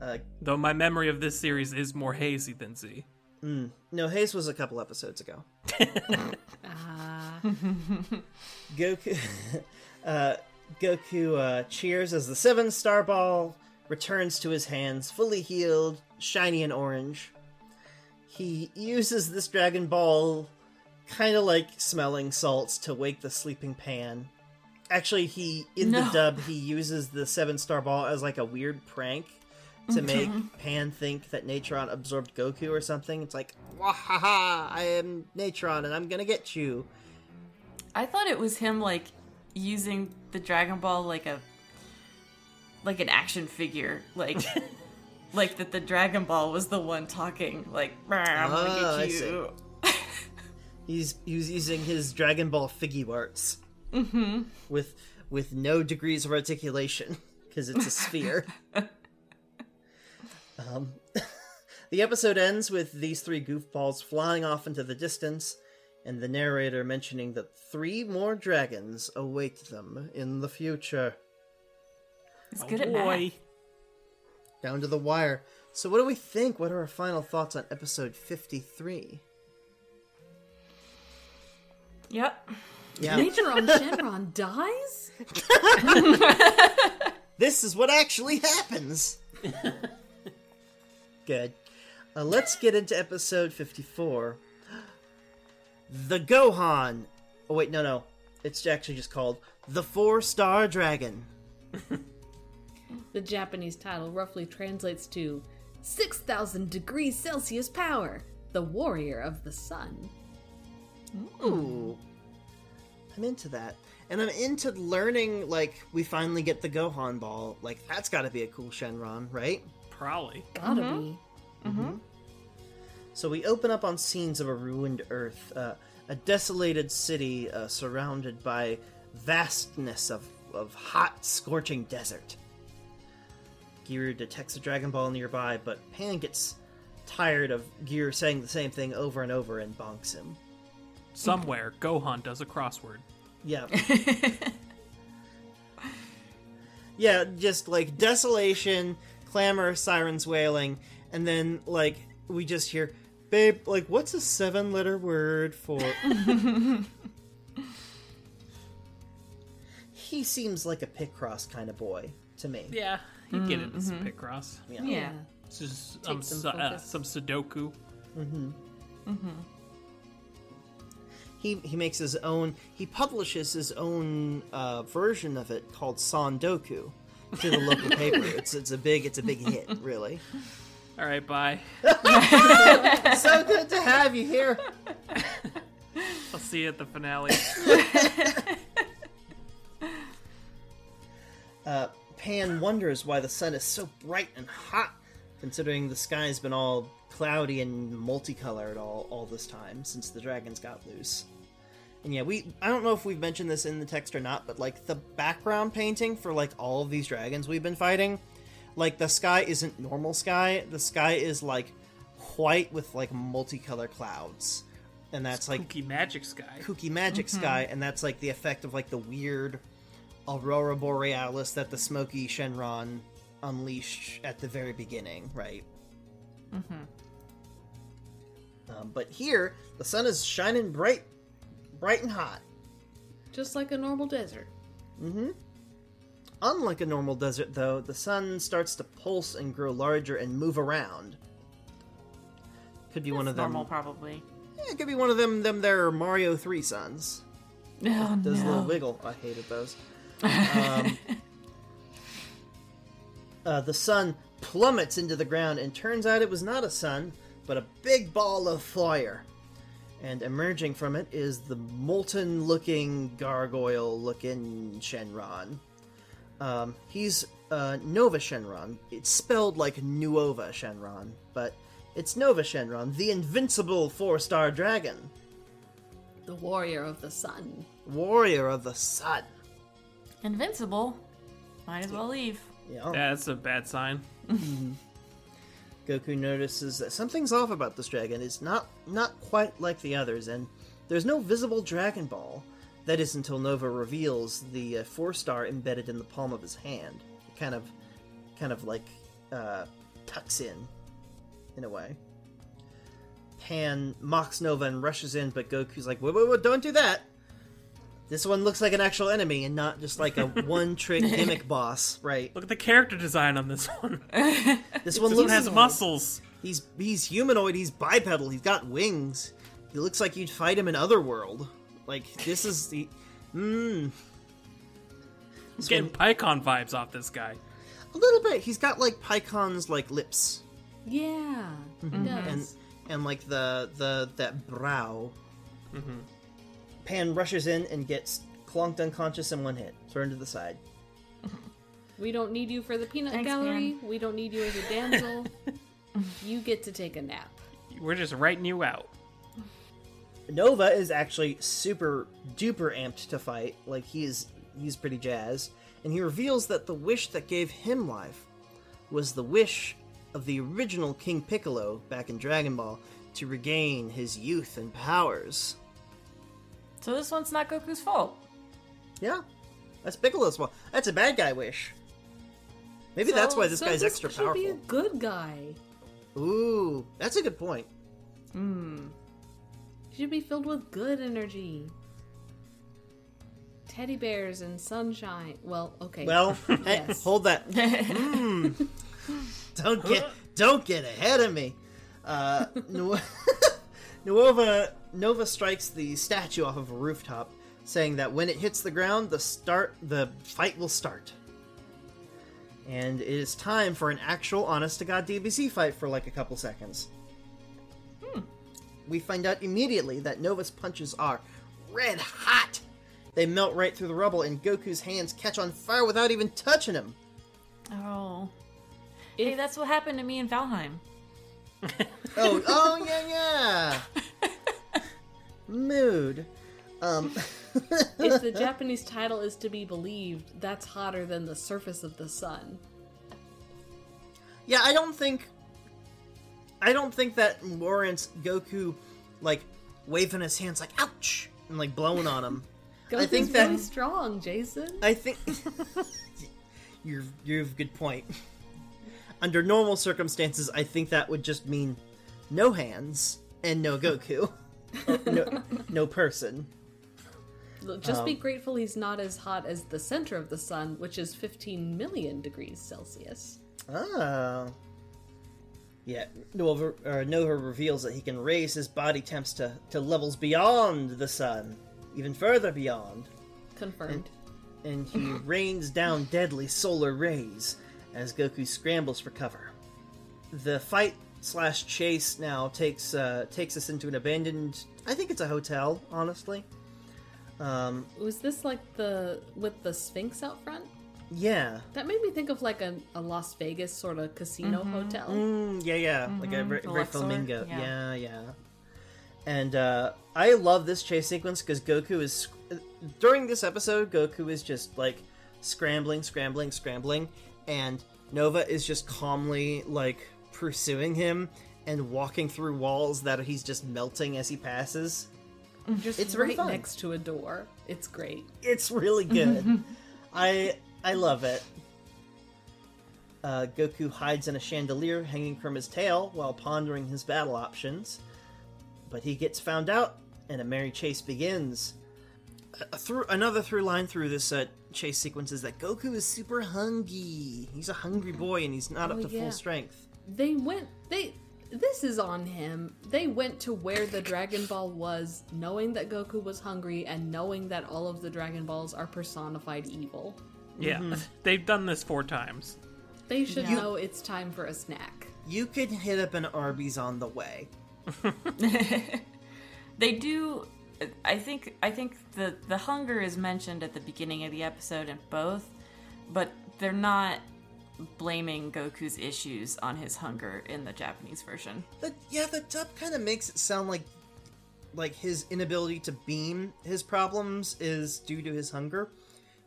Speaker 2: Uh,
Speaker 4: Though my memory of this series is more hazy than Z.
Speaker 2: no, Haze was a couple episodes ago.
Speaker 3: Ah,
Speaker 2: Goku, uh, Goku uh, cheers as the seven star ball returns to his hands, fully healed, shiny and orange. He uses this Dragon Ball, kind of like smelling salts, to wake the sleeping Pan. Actually, he in the dub he uses the seven star ball as like a weird prank to make Pan think that Natron absorbed Goku or something. It's like, wahaha, I am Natron and I'm gonna get you.
Speaker 5: I thought it was him like using the Dragon Ball like a like an action figure, like like that the Dragon Ball was the one talking, like "Brr, I'm gonna
Speaker 2: I
Speaker 5: get you.
Speaker 2: He's he was using his Dragon Ball figgy arts with with no degrees of articulation because it's a sphere. um, the episode ends with these three goofballs flying off into the distance, and the narrator mentioning that three more dragons await them in the future.
Speaker 5: He's
Speaker 4: Oh,
Speaker 5: good at math.
Speaker 2: Down to the wire. So, what do we think? What are our final thoughts on episode fifty-three?
Speaker 5: Yep.
Speaker 2: Yeah,
Speaker 3: Natron Shenron dies?
Speaker 2: This is what actually happens. Good. Uh, let's get into episode 54. the Gohan. Oh wait, no, no, it's actually just called the Four Star Dragon.
Speaker 3: The Japanese title roughly translates to 6,000 degrees Celsius power, the warrior of the sun.
Speaker 2: Ooh. I'm into that. And I'm into learning, like, we finally get the Gohan ball. Like, that's gotta be a cool Shenron, right?
Speaker 4: Probably.
Speaker 3: Gotta be.
Speaker 2: So we open up on scenes of a ruined Earth, uh, a desolated city uh, surrounded by vastness of, of hot, scorching desert. Gear detects a Dragon Ball nearby, but Pan gets tired of Gear saying the same thing over and over and bonks him.
Speaker 4: Somewhere, Gohan does a crossword.
Speaker 2: Yeah. yeah, just like desolation, clamor, sirens wailing, and then like we just hear, babe, like what's a seven letter word for He seems like a Picross kind of boy to me.
Speaker 4: Yeah, you get it. It's Picross.
Speaker 3: Yeah.
Speaker 4: It's just um,
Speaker 3: some
Speaker 4: su- uh, some Sudoku.
Speaker 2: He he makes his own. He publishes his own uh, version of it called Sandoku to the local paper. It's it's a big it's a big hit, really.
Speaker 4: All right, bye.
Speaker 2: so good to have you here.
Speaker 4: I'll see you at the finale.
Speaker 2: Pan wonders why the sun is so bright and hot, considering the sky's been all cloudy and multicolored all, all this time since the dragons got loose. And yeah, we I don't know if we've mentioned this in the text or not, but like the background painting for like all of these dragons we've been fighting, like the sky isn't normal sky. The sky is like white with like multicolor clouds. And that's like
Speaker 4: Kooky Magic Sky.
Speaker 2: kooky magic mm-hmm. sky, and that's like the effect of like the weird aurora borealis that the smoky Shenron unleashed at the very beginning, right? Mm-hmm. Um, but here, the sun is shining bright, bright and hot.
Speaker 3: Just like a normal desert.
Speaker 2: Mm-hmm unlike a normal desert, though, the sun starts to pulse and grow larger and move around. Could be one of them.
Speaker 5: Normal, probably.
Speaker 2: Yeah, it could be one of them. Them there Mario Three suns.
Speaker 5: Oh,
Speaker 2: Those
Speaker 5: no.
Speaker 2: little wiggle. I hated those. Um, uh, the sun plummets into the ground, and turns out it was not a sun, but a big ball of fire. And emerging from it is the molten looking, gargoyle looking Shenron. Um, he's uh, Nova Shenron. It's spelled like Nuova Shenron, but it's Nova Shenron, the invincible four star dragon,
Speaker 3: The warrior of the sun.
Speaker 2: warrior of the sun.
Speaker 5: Invincible. Might as well leave.
Speaker 2: Yeah.
Speaker 4: That's a bad sign.
Speaker 2: Goku notices that something's off about this dragon. It's not not quite like the others, and there's no visible Dragon Ball. That is until Nova reveals the uh, four star embedded in the palm of his hand. It kind of, kind of like uh, tucks in, in a way. Pan mocks Nova and rushes in, but Goku's like, "Whoa, whoa, whoa! Don't do that! This one looks like an actual enemy, and not just like a one-trick gimmick boss, right?
Speaker 4: Look at the character design on this one.
Speaker 2: This one
Speaker 4: This one
Speaker 2: looks
Speaker 4: has muscles.
Speaker 2: He's he's humanoid. He's bipedal. He's got wings. He looks like you'd fight him in Otherworld. Like this is the, mmm.
Speaker 4: I'm getting Pikkon vibes off this guy.
Speaker 2: A little bit. He's got like Pikkon's like lips
Speaker 3: Yeah. He mm-hmm. does.
Speaker 2: and and like the the that brow. Mm-hmm. Pan rushes in and gets clonked unconscious in one hit. Thrown to the side.
Speaker 3: We don't need you for the peanut
Speaker 5: Thanks,
Speaker 3: gallery. We don't need you as a damsel. you get to take a nap.
Speaker 4: We're just writing you out.
Speaker 2: Nova is actually super duper amped to fight. Like he's he's pretty jazzed, and he reveals that the wish that gave him life was the wish of the original King Piccolo back in Dragon Ball to regain his youth and powers.
Speaker 5: So this one's not Goku's fault.
Speaker 2: Yeah, that's Piccolo's fault. That's a bad guy wish. Maybe that's why this
Speaker 3: so
Speaker 2: guy's
Speaker 3: this
Speaker 2: extra
Speaker 3: should be a
Speaker 2: powerful.
Speaker 3: good guy.
Speaker 2: Ooh, that's a good point.
Speaker 3: Hmm. should be filled with good energy. Teddy bears and sunshine. Well, okay.
Speaker 2: Well, hey,
Speaker 3: Yes.
Speaker 2: hold that. Mm. Don't get don't get ahead of me. Uh, Nu- Nuova Nova strikes the statue off of a rooftop, saying that when it hits the ground, the start the fight will start. And it is time for an actual honest to god DBZ fight for like a couple seconds. Hmm. We find out immediately that Nova's punches are red hot. They melt right through the rubble, and Goku's hands catch on fire without even touching him.
Speaker 5: Oh. Hey, that's what happened to me in Valheim.
Speaker 2: Oh, oh yeah, yeah. Mood. Um,
Speaker 3: if the Japanese title is to be believed, that's hotter than the surface of the sun.
Speaker 2: yeah, I don't think. I don't think that warrants Goku, like, waving his hands like "ouch" and like blowing on him.
Speaker 3: Goku's
Speaker 2: think that-
Speaker 3: really strong, Jason.
Speaker 2: I think you're you have a good point. Under normal circumstances, I think that would just mean no hands and no Goku, Or no, no person.
Speaker 3: Just
Speaker 2: um,
Speaker 3: be grateful he's not as hot as the center of the sun, which is 15 million degrees Celsius.
Speaker 2: Oh. Yeah, Nova, or Nova reveals that he can raise his body temps to, to levels beyond the sun, even further beyond,
Speaker 3: Confirmed.
Speaker 2: and he rains down deadly solar rays as Goku scrambles for cover. The fight slash chase now takes uh, takes us into an abandoned. I think it's a hotel, honestly. Um,
Speaker 3: Was this like the with the Sphinx out front?
Speaker 2: yeah,
Speaker 3: That made me think of like a, a Las Vegas sort of casino hotel.
Speaker 2: Mm, yeah, yeah, like a very,
Speaker 5: the
Speaker 2: very
Speaker 5: Luxor,
Speaker 2: flamingo.
Speaker 5: yeah.
Speaker 2: Yeah, yeah. And uh, I love this chase sequence because Goku is during this episode. Goku is just like scrambling, scrambling, scrambling, and Nova is just calmly like pursuing him and walking through walls that he's just melting as he passes.
Speaker 3: Just
Speaker 2: It's
Speaker 3: right next to a door. It's great.
Speaker 2: It's really good. I I love it. Uh, Goku hides in a chandelier hanging from his tail while pondering his battle options, but he gets found out, and a merry chase begins. Uh, through another through line through this uh, chase sequence is that Goku is super hungry. He's a hungry boy, and he's not
Speaker 3: Oh,
Speaker 2: up to
Speaker 3: yeah.
Speaker 2: full strength.
Speaker 3: They went they this is on him. They went to where the Dragon Ball was, knowing that Goku was hungry and knowing that all of the Dragon Balls are personified evil.
Speaker 4: Yeah,
Speaker 2: Mm-hmm.
Speaker 4: they've done this four times.
Speaker 3: They should
Speaker 5: Yeah.
Speaker 3: know it's time for a snack.
Speaker 2: You could hit up an Arby's on the way.
Speaker 5: They do. I think. I think the the hunger is mentioned at the beginning of the episode in both, but they're not blaming Goku's issues on his hunger in the Japanese version.
Speaker 2: The, yeah, the dub kind of makes it sound like like his inability to beam his problems is due to his hunger.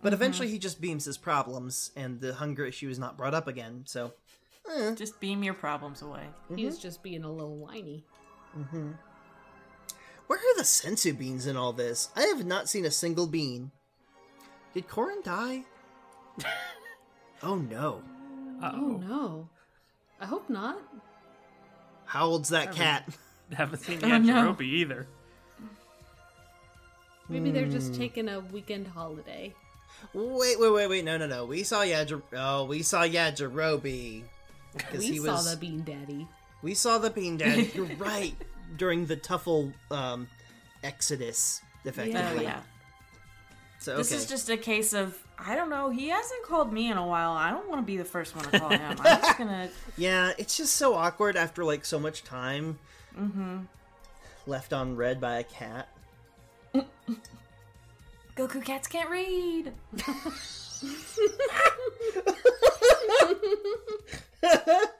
Speaker 2: But mm-hmm. eventually he just beams his problems and the hunger issue is not brought up again. So, eh.
Speaker 5: Just beam your problems away.
Speaker 3: He was mm-hmm. just being a little whiny. Mm-hmm.
Speaker 2: where are the senzu beans in all this? I have not seen a single bean. Did Korin die? oh no.
Speaker 3: Oh
Speaker 4: Uh-oh.
Speaker 3: no. I hope not.
Speaker 2: How old's that cat?
Speaker 4: Haven't seen
Speaker 5: Oh, no.
Speaker 4: Either.
Speaker 3: Maybe they're just taking a weekend holiday.
Speaker 2: Wait, wait, wait, wait. No, no, no. We saw Yajir- Oh, we saw Yajirobe. 'Cause
Speaker 3: We
Speaker 2: he
Speaker 3: saw
Speaker 2: was-
Speaker 3: the Bean Daddy.
Speaker 2: We saw the Bean Daddy. You're right. During the Tuffle um, exodus, effectively.
Speaker 5: Oh yeah.
Speaker 2: So okay.
Speaker 5: This is just a case of I don't know. He hasn't called me in a while. I don't want to be the first one to call him. I'm just gonna.
Speaker 2: Yeah, it's just so awkward after like so much time mm-hmm. left on red by a cat.
Speaker 5: Goku cats can't read.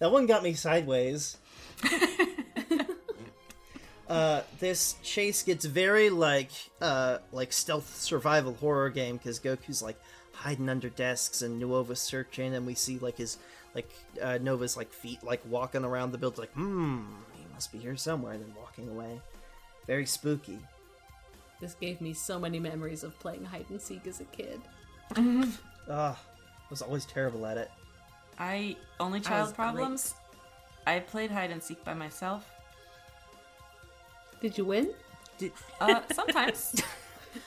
Speaker 2: That one got me sideways. Uh, this chase gets very like uh, like stealth survival horror game because Goku's like hiding under desks and Nova's searching, and we see like his like uh, Nova's like feet like walking around the building, like hmm, he must be here somewhere, and then walking away. Very spooky.
Speaker 3: This gave me so many memories of playing hide and seek as a kid.
Speaker 2: Ah, I was always terrible at it.
Speaker 5: I only child
Speaker 3: great.
Speaker 5: problems. I played hide and seek by myself.
Speaker 3: Did you win?
Speaker 2: Did,
Speaker 5: Uh, sometimes.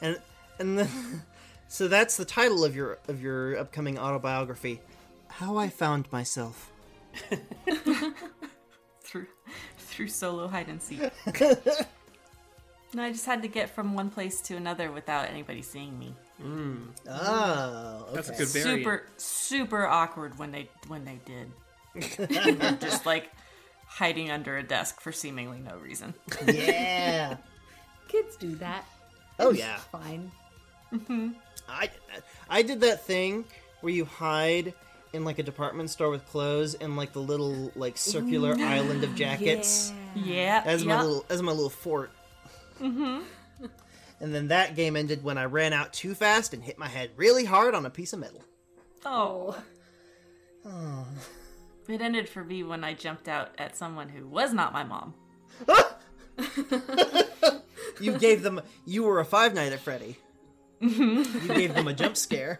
Speaker 2: and and the, so that's the title of your of your upcoming autobiography how i found myself
Speaker 5: through through solo hide and seek. no, I just had to get from one place to another without anybody seeing me.
Speaker 2: Oh, okay.
Speaker 4: That's a good variant.
Speaker 5: Super, super awkward when they when they did. just like hiding under a desk for seemingly no reason.
Speaker 2: Yeah.
Speaker 3: Kids do that.
Speaker 2: Oh yeah.
Speaker 3: Fine.
Speaker 2: I I did that thing where you hide in like a department store with clothes in like the little like circular island of jackets.
Speaker 5: Yeah,
Speaker 2: As my
Speaker 5: yeah.
Speaker 2: little as my little fort. Mm-hmm. And then that game ended when I ran out too fast and hit my head really hard on a piece of metal.
Speaker 5: Oh. Oh. It ended for me when I jumped out at someone who was not my mom.
Speaker 2: You gave them you were a Five Night at Freddy. You gave them a jump scare.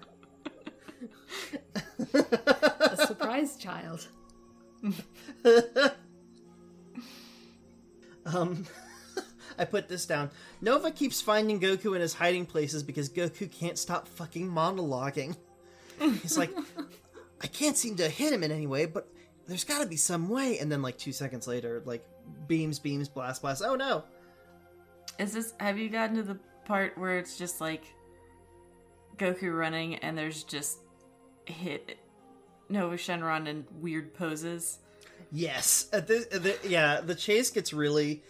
Speaker 3: A surprise child.
Speaker 2: Um, I put this down. Nova keeps finding Goku in his hiding places because Goku can't stop fucking monologuing. He's like, I can't seem to hit him in any way, but there's got to be some way. And then, like two seconds later, like beams, beams, blast, blast. Oh no!
Speaker 5: Is this have you gotten to the part where it's just like Goku running and there's just hit Nova Shenron in weird poses?
Speaker 2: Yes, at this, the, yeah, the chase gets really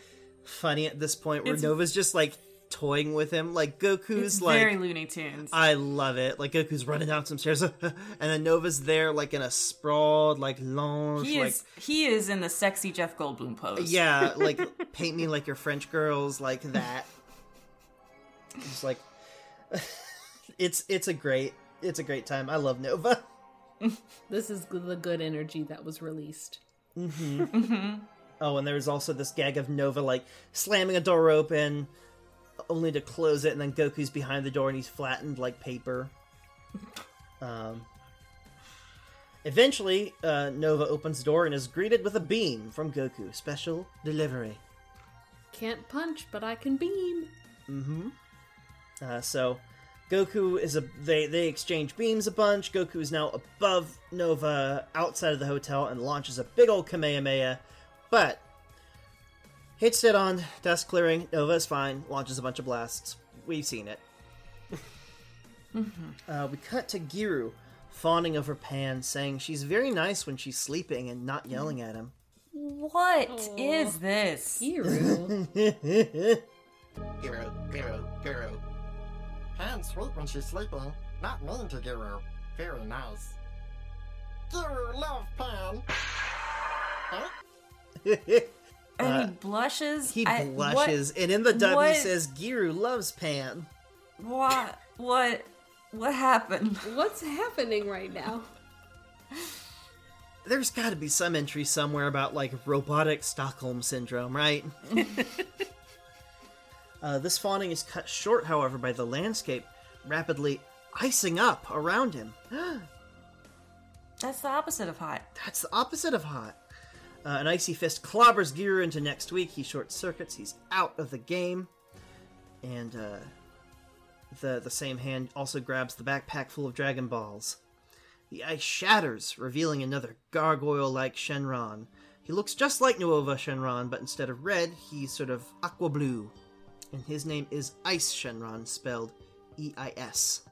Speaker 2: funny at this point where
Speaker 5: It's-
Speaker 2: Nova's just like toying with him. Like Goku's
Speaker 5: It's
Speaker 2: like,
Speaker 5: very Looney Tunes.
Speaker 2: I love it. Like Goku's running down some stairs, and then Nova's there, like in a sprawled, like lunge,
Speaker 5: he
Speaker 2: like
Speaker 5: is he is in the sexy Jeff Goldblum pose.
Speaker 2: yeah, like paint me like your French girls, like that. It's like it's it's a great it's a great time. I love Nova.
Speaker 3: This is the good energy that was released. Mm-hmm.
Speaker 2: Oh, and there's also this gag of Nova like slamming a door open, only to close it, and then Goku's behind the door and he's flattened like paper. Um. Eventually, uh, Nova opens the door and is greeted with a beam from Goku. Special delivery.
Speaker 3: Can't punch, but I can beam.
Speaker 2: Uh, so Goku is a they they exchange beams a bunch. Goku is now above Nova outside of the hotel and launches a big old Kamehameha, but hits it on desk clearing. Nova is fine. Launches a bunch of blasts. We've seen it. uh, we cut to Giru fawning over Pan, saying she's very nice when she's sleeping and not yelling at him.
Speaker 5: What is this?
Speaker 3: Hero.
Speaker 6: Guru, Guru, Guru. Pan's sweet when she's sleeping. Not mean to Guru. Very nice. Guru love Pan. Huh?
Speaker 5: and he blushes.
Speaker 2: he
Speaker 5: I-
Speaker 2: blushes, and in the dub he says, "Giru loves Pan."
Speaker 5: What? What? What happened?
Speaker 3: What's happening right now?
Speaker 2: there's got to be some entry somewhere about like robotic Stockholm syndrome, right? uh, this fawning is cut short, however, by the landscape rapidly icing up around him.
Speaker 5: That's the opposite of hot.
Speaker 2: That's the opposite of hot. Uh, an icy fist clobbers Gear into next week. He short circuits. He's out of the game, and uh, the the same hand also grabs the backpack full of Dragon Balls. The ice shatters, revealing another gargoyle-like Shenron. He looks just like Nova Shenron, but instead of red, he's sort of aqua blue. And his name is Ice Shenron, spelled E-I-S.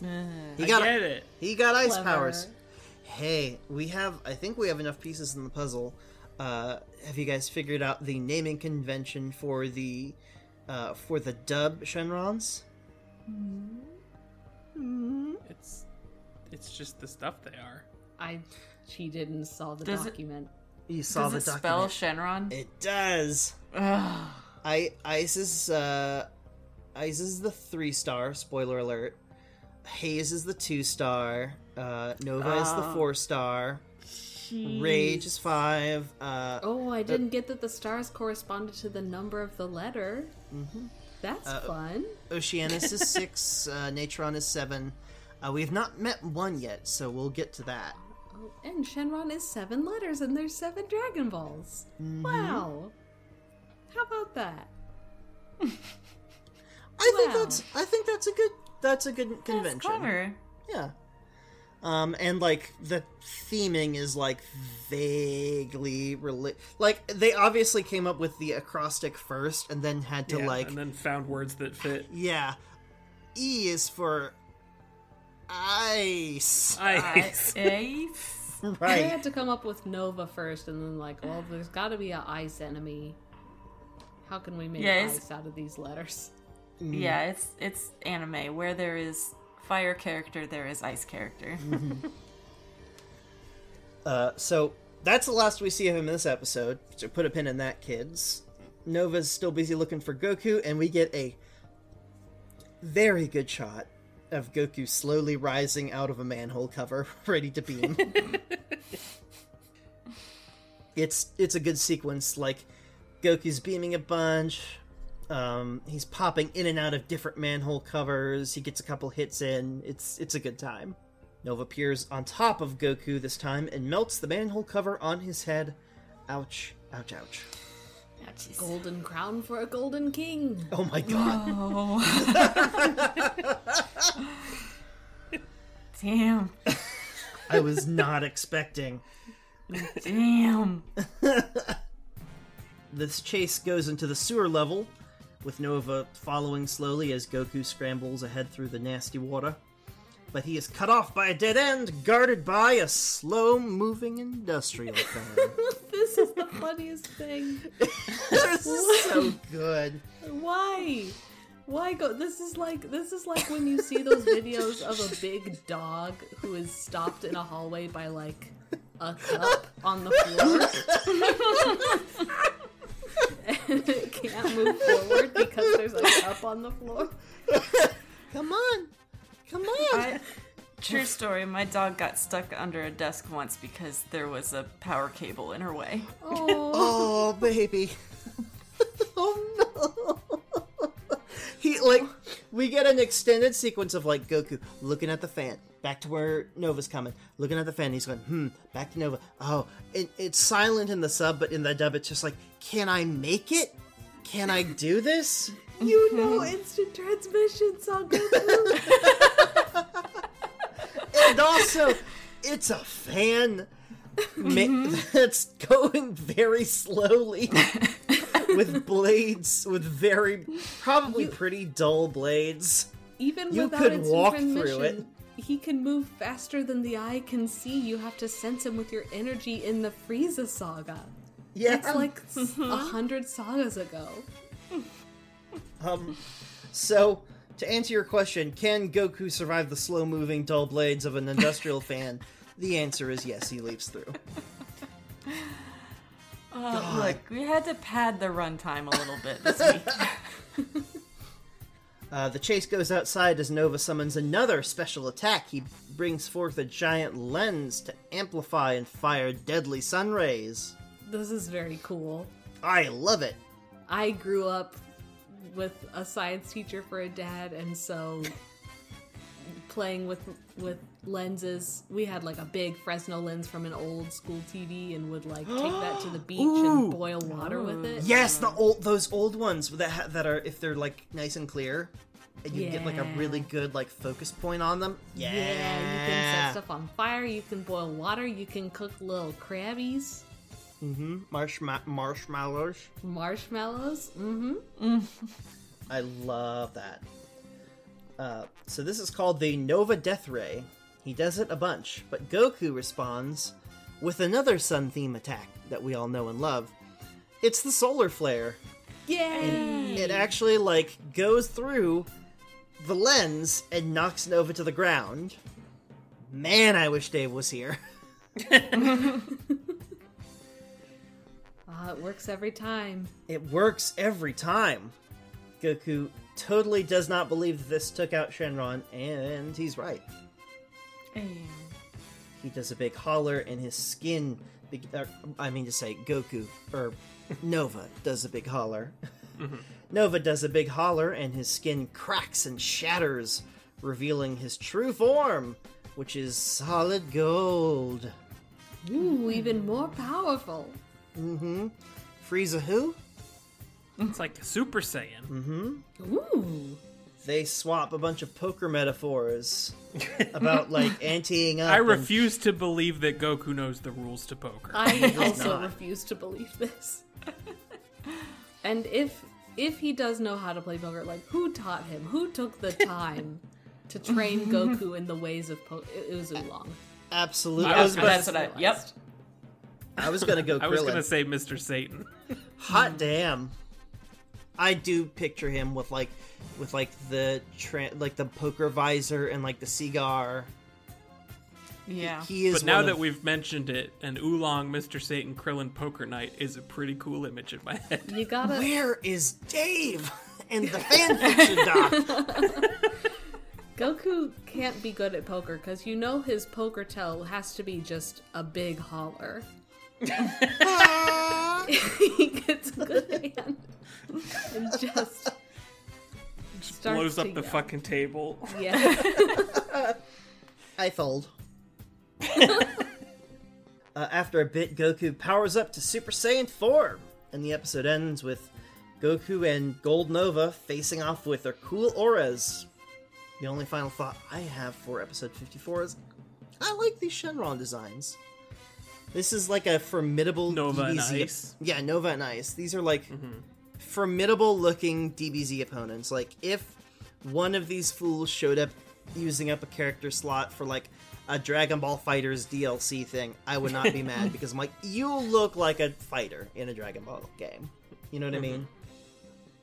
Speaker 2: He
Speaker 4: I
Speaker 2: got
Speaker 4: get it.
Speaker 2: He got ice
Speaker 3: Clever.
Speaker 2: powers. Hey, we have. I think we have enough pieces in the puzzle. Uh, have you guys figured out the naming convention for the uh, for the dub Shenrons?
Speaker 4: It's it's just the stuff they are.
Speaker 3: I cheated and saw the
Speaker 5: Does it-
Speaker 3: document.
Speaker 2: You saw
Speaker 5: Does
Speaker 2: the
Speaker 5: it spell. Shenron?
Speaker 2: It does.
Speaker 5: Ugh.
Speaker 2: I Ice is uh, Ice is the three star. Spoiler alert. Haze is the two star. Uh, Nova is the
Speaker 5: Oh.
Speaker 2: four star. Rage is five. Uh,
Speaker 3: Oh, I didn't get that the stars corresponded to the number of the letter.
Speaker 2: Mm-hmm.
Speaker 3: That's
Speaker 2: Uh,
Speaker 3: fun.
Speaker 2: Oceanus is six. uh, Natron is seven. Uh, we have not met one yet, so we'll get to that.
Speaker 3: Oh, and Shenron is seven letters, and there's seven Dragon Balls.
Speaker 2: Mm-hmm.
Speaker 3: Wow. How about that?
Speaker 2: I think that's. I think that's a good. That's a good
Speaker 5: That's
Speaker 2: convention.
Speaker 5: clever.
Speaker 2: Yeah. Um, and like the theming is like vaguely rela- like they obviously came up with the acrostic first and then had to
Speaker 4: Yeah,
Speaker 2: like
Speaker 4: and then found words that fit.
Speaker 2: yeah. E is for ice.
Speaker 4: Ice.
Speaker 5: I,
Speaker 3: They had to come up with Nova first, and then like, well, there's got to be a ice enemy. How can we make
Speaker 5: Yeah,
Speaker 3: ice out of these letters?
Speaker 5: yeah, it's it's anime where there is fire character, there is ice character.
Speaker 2: Uh, so that's the last we see of him in this episode. So put a pin in that, kids. Nova's still busy looking for Goku, and we get a very good shot of Goku slowly rising out of a manhole cover, ready to beam. it's it's a good sequence. Like Goku's beaming a bunch. Um, he's popping in and out of different manhole covers. He gets a couple hits in. It's it's a good time. Nova appears on top of Goku this time and melts the manhole cover on his head. Ouch, ouch, ouch.
Speaker 5: Ouchies.
Speaker 3: Golden crown for a golden king.
Speaker 2: Oh my god.
Speaker 5: Oh. Damn.
Speaker 2: I was not expecting.
Speaker 5: Damn.
Speaker 2: This chase goes into the sewer level, with Nova following slowly as Goku scrambles ahead through the nasty water. But he is cut off by a dead end, guarded by a slow moving industrial fan.
Speaker 3: this is the funniest thing.
Speaker 2: this is so good.
Speaker 3: Why? Why go? This is like this is like when you see those videos of a big dog who is stopped in a hallway by like a cup on the floor. and it can't move forward because there's a cup on the floor.
Speaker 2: Come on. Come on.
Speaker 5: I, true story. My dog got stuck under a desk once because there was a power cable in her way.
Speaker 3: Oh,
Speaker 2: Oh, baby. oh no. He like we get an extended sequence of like Goku looking at the fan, back to where Nova's coming, looking at the fan. He's going, hmm, back to Nova. Oh, it, it's silent in the sub, but in the dub, it's just like, can I make it? Can I do this?
Speaker 3: you know instant transmission song. Goku.
Speaker 2: And also, it's a fan ma- that's going very slowly with blades, with very probably pretty dull blades.
Speaker 3: Even
Speaker 2: You could walk through it.
Speaker 3: He can move faster than the eye can see. You have to sense him with your energy in the Frieza saga.
Speaker 2: Yeah,
Speaker 3: It's like a hundred sagas ago.
Speaker 2: Um, so to answer your question, can Goku survive the slow-moving dull blades of an industrial fan? The answer is yes. He leaps through.
Speaker 5: Oh, look, we had to pad the runtime a little bit this week.
Speaker 2: Uh, the chase goes outside as Nova summons another special attack. He brings forth a giant lens to amplify and fire deadly sun rays.
Speaker 3: This is very cool.
Speaker 2: I love it.
Speaker 3: I grew up with a science teacher for a dad, and so playing with with lenses, we had like a big Fresnel lens from an old school TV, and would like take that to the beach and boil water with it.
Speaker 2: Yes, the old those old ones that ha- that are if they're like nice and clear, and you get like a
Speaker 3: Yeah.
Speaker 2: really good like focus point on them. Yeah,
Speaker 3: Yeah, you can set stuff on fire. You can boil water. You can cook little crabbies,
Speaker 2: Mm-hmm. Marshma- marshmallows.
Speaker 3: marshmallows. Mm-hmm.
Speaker 2: I love that. Uh, so this is called the Nova Death Ray. He does it a bunch, but Goku responds with another sun theme attack that we all know and love. It's the Solar Flare.
Speaker 3: Yay!
Speaker 2: It actually like goes through the lens and knocks Nova to the ground. Man, I wish Dave was here.
Speaker 3: Ah, it works every time.
Speaker 2: It works every time. Goku totally does not believe that this took out Shenron, and he's right.
Speaker 5: Hey.
Speaker 2: He does a big holler, and his skin. Be- er, I mean to say, Goku or Nova does a big holler. Nova does a big holler, and his skin cracks and shatters, revealing his true form, which is solid gold.
Speaker 3: Ooh, even more powerful.
Speaker 2: Mm-hmm. Frieza who?
Speaker 4: It's like Super Saiyan.
Speaker 2: Mm-hmm.
Speaker 3: Ooh,
Speaker 2: they swap a bunch of poker metaphors about like anteing up.
Speaker 4: I
Speaker 2: and-
Speaker 4: refuse to believe that Goku knows the rules to poker.
Speaker 3: I also
Speaker 2: not.
Speaker 3: refuse to believe this. and if if he does know how to play poker, like who taught him? Who took the time to train Goku in the ways of poker? It, it was Oolong.
Speaker 2: Absolutely.
Speaker 4: I
Speaker 2: I
Speaker 4: was
Speaker 2: was,
Speaker 5: That's
Speaker 2: about,
Speaker 5: what I. Yep.
Speaker 2: I was gonna go
Speaker 4: I was gonna say Mr. Satan.
Speaker 2: Hot damn. I do picture him with like with like the tra- like the poker visor and like the cigar.
Speaker 5: Yeah.
Speaker 2: He is
Speaker 4: But now
Speaker 2: one
Speaker 4: that
Speaker 2: of-
Speaker 4: we've mentioned it, an Oolong, Mr. Satan, Krillin Poker Night is a pretty cool image in my head.
Speaker 3: You gotta
Speaker 2: Where is Dave and the fanfiction doc?
Speaker 3: Goku can't be good at poker because you know his poker tell has to be just a big holler. he gets a good hand and just starts
Speaker 4: Blows up the
Speaker 3: yell.
Speaker 4: fucking table.
Speaker 3: yeah.
Speaker 2: I fold. uh, after a bit, Goku powers up to Super Saiyan 4, and the episode ends with Goku and Gold Nova facing off with their cool auras. The only final thought I have for episode 54 is I like these Shenron designs. This is like a formidable
Speaker 4: Nova and
Speaker 2: DBZ.
Speaker 4: Ice.
Speaker 2: Yeah, Nova and Ice. These are like formidable looking DBZ opponents. Like if one of these fools showed up using up a character slot for like a Dragon Ball FighterZ DLC thing, I would not be mad because I'm like, you look like a fighter in a Dragon Ball game. You know what I mm-hmm. mean?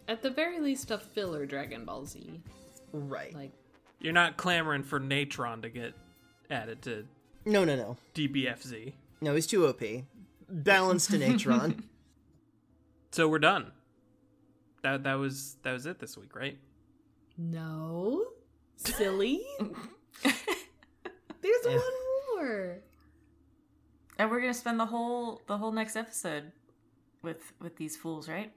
Speaker 3: At the very least, a filler Dragon Ball Z.
Speaker 2: Right.
Speaker 3: Like,
Speaker 4: You're not clamoring for Natron to get added to
Speaker 2: no, no, no.
Speaker 4: DBFZ.
Speaker 2: No, he's too OP. Balanced in Atron.
Speaker 4: So we're done. That that was that was it this week, right?
Speaker 3: no, silly. There's
Speaker 2: Yeah.
Speaker 3: one more.
Speaker 5: And we're gonna spend the whole the whole next episode with with these fools, right?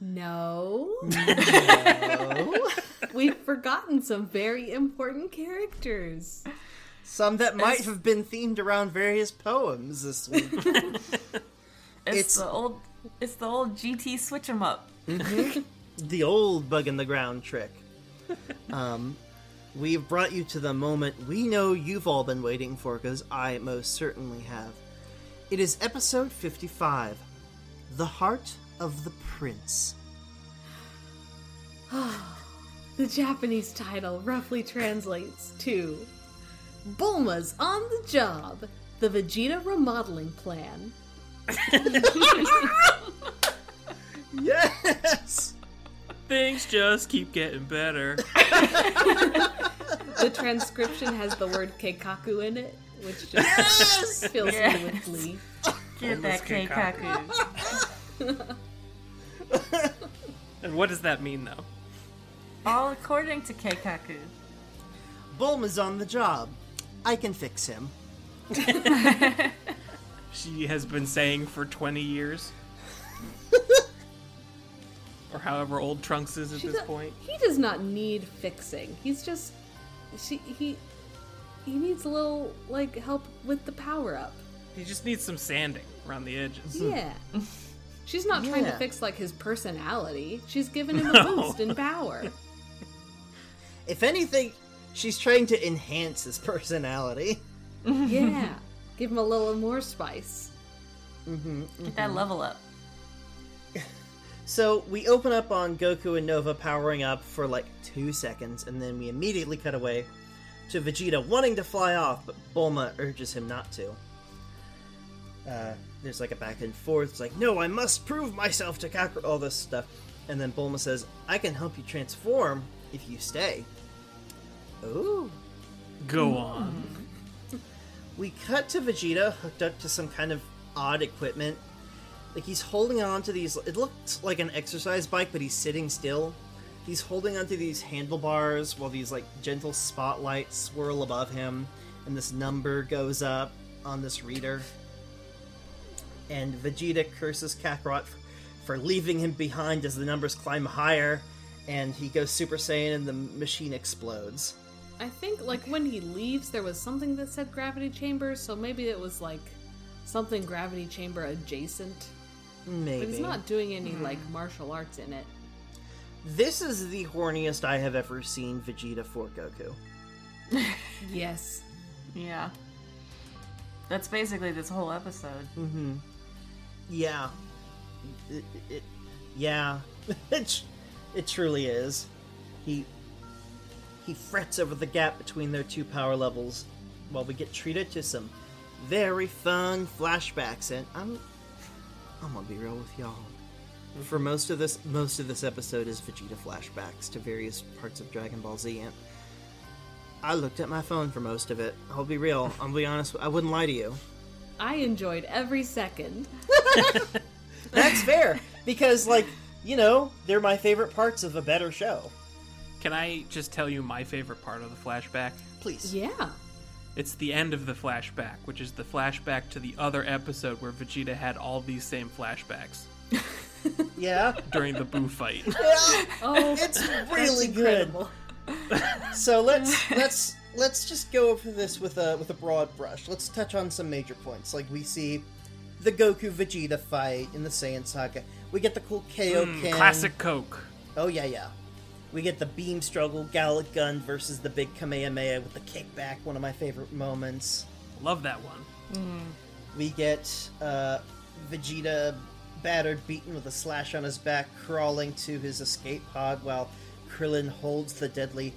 Speaker 3: No,
Speaker 2: No.
Speaker 3: we've forgotten some very important characters.
Speaker 2: Some that might have been themed around various poems this week.
Speaker 5: It's,
Speaker 2: It's-
Speaker 5: the old it's the old GT switch 'em up.
Speaker 2: the old bug in the ground trick. Um, we've brought you to the moment we know you've all been waiting for, because I most certainly have. It is episode 55 The Heart of the Prince.
Speaker 3: The Japanese title roughly translates to Bulma's on the job, the Vegeta remodeling plan.
Speaker 2: Yes!
Speaker 4: Things just keep getting better.
Speaker 3: The transcription has the word keikaku in it, which just fills me
Speaker 5: Yes.
Speaker 3: with glee.
Speaker 5: Get that
Speaker 4: Keikaku.
Speaker 5: Keikaku.
Speaker 4: And what does that mean though?
Speaker 5: All according to Keikaku.
Speaker 2: Bulma's on the job. I can fix him.
Speaker 4: She has been saying for 20 years. Or however old Trunks is at
Speaker 3: She
Speaker 4: this
Speaker 3: do-
Speaker 4: point.
Speaker 3: He does not need fixing. He's just she he he needs a little like help with the power up.
Speaker 4: He just needs some sanding around the edges.
Speaker 3: Yeah. She's not trying to fix like his personality. She's giving him a boost in power.
Speaker 2: If anything, she's trying to enhance his personality.
Speaker 3: yeah. Give him a little more spice.
Speaker 5: Mm-hmm, Get that mm-hmm. level up.
Speaker 2: So we open up on Goku and Nova powering up for like two seconds, and then we immediately cut away to Vegeta wanting to fly off, but Bulma urges him not to. Uh, there's like a back and forth. It's like, no, I must prove myself to Kakarot, all this stuff. And then Bulma says, I can help you transform if you stay. Ooh.
Speaker 4: Go on.
Speaker 2: We cut to Vegeta hooked up to some kind of odd equipment. Like he's holding on to these. It looks like an exercise bike, but he's sitting still. He's holding onto these handlebars while these like gentle spotlights swirl above him, and this number goes up on this reader. And Vegeta curses Kakarot for, for leaving him behind as the numbers climb higher, and he goes Super Saiyan, and the machine explodes.
Speaker 3: I think like when he leaves there was something that said gravity chamber, so maybe it was like something gravity chamber adjacent.
Speaker 2: Maybe.
Speaker 3: But he's not doing any hmm. like martial arts in it.
Speaker 2: This is the horniest I have ever seen Vegeta for Goku.
Speaker 3: Yes.
Speaker 5: Yeah. That's basically this whole episode. Mm-hmm.
Speaker 2: Yeah. It, it, yeah. it, it truly is. He he frets over the gap between their two power levels while we get treated to some very fun flashbacks and I'm I'm gonna be real with y'all. For most of this most of this episode is Vegeta flashbacks to various parts of Dragon Ball Z and I looked at my phone for most of it. I'll be real. I'll be honest. I wouldn't lie to you.
Speaker 3: I enjoyed every second.
Speaker 2: That's fair because, like, you know, they're my favorite parts of a better show.
Speaker 4: Can I just tell you my favorite part of the flashback?
Speaker 2: Please.
Speaker 3: Yeah.
Speaker 4: It's the end of the flashback, which is the flashback to the other episode where Vegeta had all these same flashbacks
Speaker 2: Yeah.
Speaker 4: during the Boo fight.
Speaker 3: Oh,
Speaker 2: It's really good. So let's let's let's just go over this with a with a broad brush. Let's touch on some major points. Like we see the Goku Vegeta fight in the Saiyan Saga. We get the cool Kaioken.
Speaker 4: Mm, classic Coke.
Speaker 2: Oh yeah, yeah. We get the beam struggle, Gallic Gun versus the big Kamehameha with the kickback, one of my favorite moments.
Speaker 4: Love that one.
Speaker 2: We get uh, Vegeta battered, beaten with a slash on his back, crawling to his escape pod while Krillin holds the deadly